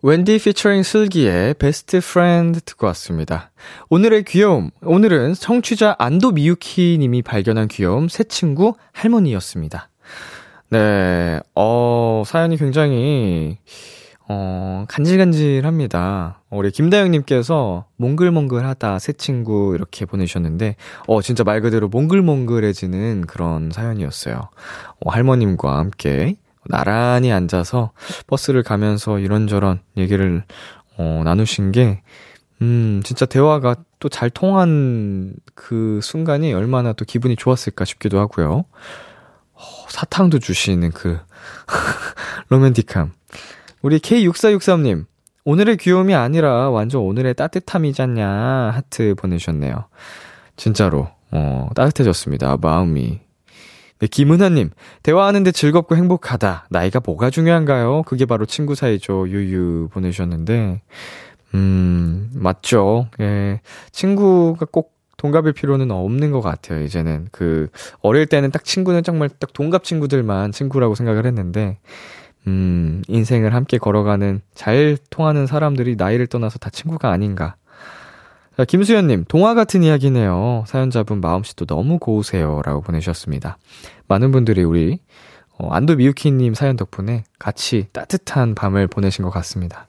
웬디 피처링 슬기의 Best Friend 듣고 왔습니다. 오늘의 귀여움, 오늘은 청취자 안도 미유키 님이 발견한 귀여움 새 친구 할머니였습니다. 네, 어, 사연이 굉장히, 어, 간질간질합니다. 우리 김다영님께서 몽글몽글하다 새 친구 이렇게 보내주셨는데, 어, 진짜 말 그대로 몽글몽글해지는 그런 사연이었어요. 어, 할머님과 함께 나란히 앉아서 버스를 가면서 이런저런 얘기를 어, 나누신 게, 음, 진짜 대화가 또 잘 통한 그 순간이 얼마나 또 기분이 좋았을까 싶기도 하고요. 어, 사탕도 주시는 그, 로맨틱함. 우리 K6463님, 오늘의 귀여움이 아니라 완전 오늘의 따뜻함이잖냐, 하트 보내주셨네요. 진짜로, 어, 따뜻해졌습니다. 마음이. 네, 김은하님, 대화하는데 즐겁고 행복하다. 나이가 뭐가 중요한가요? 그게 바로 친구 사이죠. 유유 보내주셨는데, 음, 맞죠. 예. 친구가 꼭 동갑일 필요는 없는 것 같아요, 이제는. 그, 어릴 때는 딱 친구는 정말 딱 동갑 친구들만 친구라고 생각을 했는데, 음, 인생을 함께 걸어가는 잘 통하는 사람들이 나이를 떠나서 다 친구가 아닌가. 자, 김수현님, 동화 같은 이야기네요. 사연자분 마음씨도 너무 고우세요. 라고 보내주셨습니다. 많은 분들이 우리, 어, 안도 미유키님 사연 덕분에 같이 따뜻한 밤을 보내신 것 같습니다.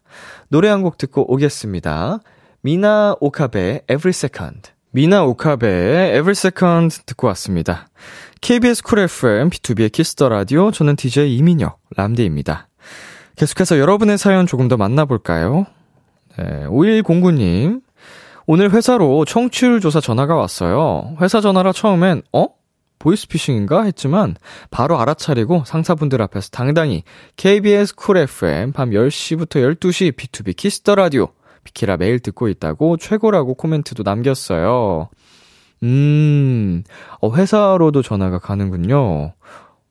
노래 한 곡 듣고 오겠습니다. 미나 오카베의 Every Second. 미나 오카베의 Every Second 듣고 왔습니다. KBS 쿨 FM, 비투비의 키스 더 라디오, 저는 DJ 이민혁, 람디입니다. 계속해서 여러분의 사연 조금 더 만나볼까요? 네, 5109님. 오늘 회사로 청취율 조사 전화가 왔어요. 회사 전화라 처음엔, 어? 보이스피싱인가 했지만 바로 알아차리고 상사분들 앞에서 당당히 KBS 쿨 FM 밤 10시부터 12시 비투비 키스 더 라디오 비키라 매일 듣고 있다고 최고라고 코멘트도 남겼어요. 음, 어, 회사로도 전화가 가는군요.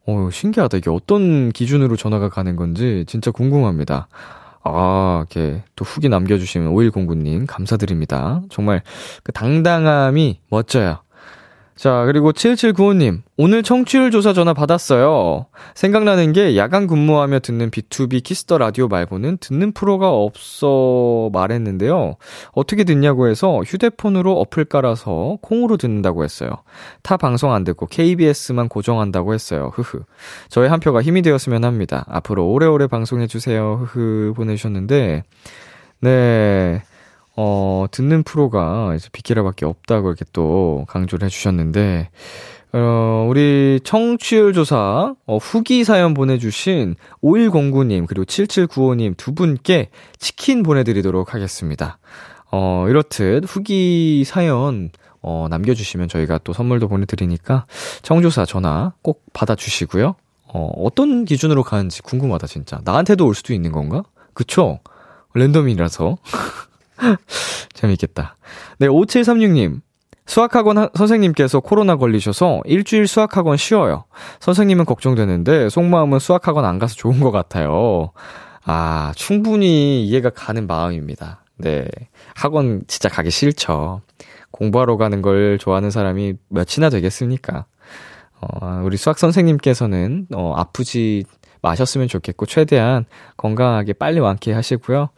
어, 신기하다. 이게 어떤 기준으로 전화가 가는 건지 진짜 궁금합니다. 아, 이렇게 또 후기 남겨주시면 5109님 감사드립니다. 정말 그 당당함이 멋져요. 자, 그리고 7795님, 오늘 청취율 조사 전화 받았어요. 생각나는 게 야간 근무하며 듣는 비투비 키스 더 라디오 말고는 듣는 프로가 없어 말했는데요. 어떻게 듣냐고 해서 휴대폰으로 어플 깔아서 콩으로 듣는다고 했어요. 타 방송 안 듣고 KBS만 고정한다고 했어요. 흐흐. 저의 한 표가 힘이 되었으면 합니다. 앞으로 오래오래 방송해주세요. 흐흐. 보내주셨는데, 네. 어, 듣는 프로가 이제 비키라밖에 없다고 이렇게 또 강조를 해주셨는데, 어, 우리 청취율 조사, 어, 후기 사연 보내주신 5109님, 그리고 7795님 두 분께 치킨 보내드리도록 하겠습니다. 어, 이렇듯 후기 사연, 어, 남겨주시면 저희가 또 선물도 보내드리니까 청조사 전화 꼭 받아주시고요. 어, 어떤 기준으로 가는지 궁금하다, 진짜. 나한테도 올 수도 있는 건가? 그쵸? 랜덤이라서. 재밌겠다. 네, 5736님. 수학학원 하, 선생님께서 코로나 걸리셔서 일주일 수학학원 쉬어요. 선생님은 걱정되는데 속마음은 수학학원 안 가서 좋은 것 같아요. 아, 충분히 이해가 가는 마음입니다. 네. 학원 진짜 가기 싫죠. 공부하러 가는 걸 좋아하는 사람이 몇이나 되겠습니까? 어, 우리 수학 선생님께서는, 어, 아프지 마셨으면 좋겠고, 최대한 건강하게 빨리 완쾌하시고요.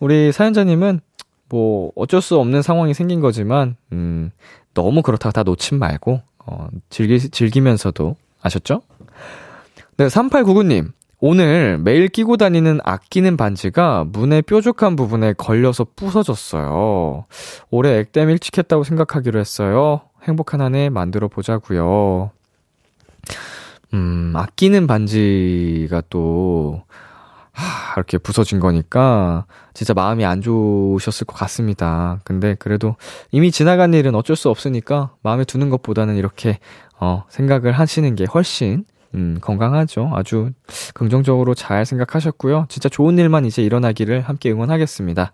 우리 사연자님은 뭐 어쩔 수 없는 상황이 생긴 거지만 음 너무 그렇다고 다 놓친 말고 어 즐기 즐기면서도 아셨죠? 네, 3899님. 오늘 매일 끼고 다니는 아끼는 반지가 문의 뾰족한 부분에 걸려서 부서졌어요. 올해 액땜 일찍 했다고 생각하기로 했어요. 행복한 한 해 만들어 보자고요. 음, 아끼는 반지가 또, 하, 이렇게 부서진 거니까, 진짜 마음이 안 좋으셨을 것 같습니다. 근데 그래도 이미 지나간 일은 어쩔 수 없으니까, 마음에 두는 것보다는 이렇게, 어, 생각을 하시는 게 훨씬, 음, 건강하죠. 아주 긍정적으로 잘 생각하셨고요. 진짜 좋은 일만 이제 일어나기를 함께 응원하겠습니다.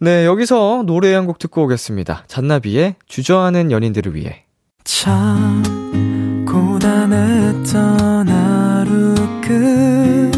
네, 여기서 노래 한 곡 듣고 오겠습니다. 잔나비의 주저하는 연인들을 위해. 참 고단했던 하루 끝널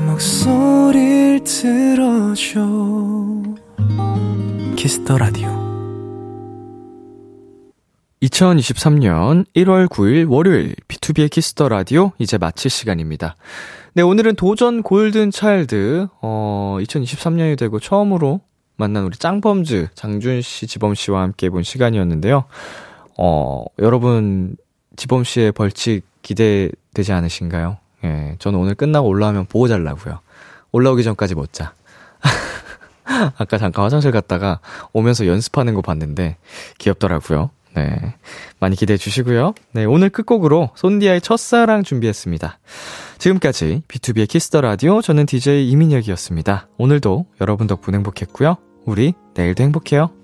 목소리를 들어줘 Kiss the Radio 2023년 1월 9일 월요일 B2B의 키스터 라디오 이제 마칠 시간입니다. 네, 오늘은 도전 Golden Child 어 2023년이 되고 처음으로 만난 우리 짱범즈 장준 씨, 지범 씨와 함께 본 시간이었는데요. 어, 여러분 지범 씨의 벌칙 기대되지 않으신가요? 예, 저는 오늘 끝나고 올라오면 보고 잘라고요. 올라오기 전까지 못 자. 아까 잠깐 화장실 갔다가 오면서 연습하는 거 봤는데 귀엽더라고요. 네. 많이 기대해 주시고요. 네, 오늘 끝곡으로 손디아의 첫사랑 준비했습니다. 지금까지 B2B의 키스터 라디오 저는 DJ 이민혁이었습니다. 오늘도 여러분 덕분에 행복했고요. 우리 내일도 행복해요.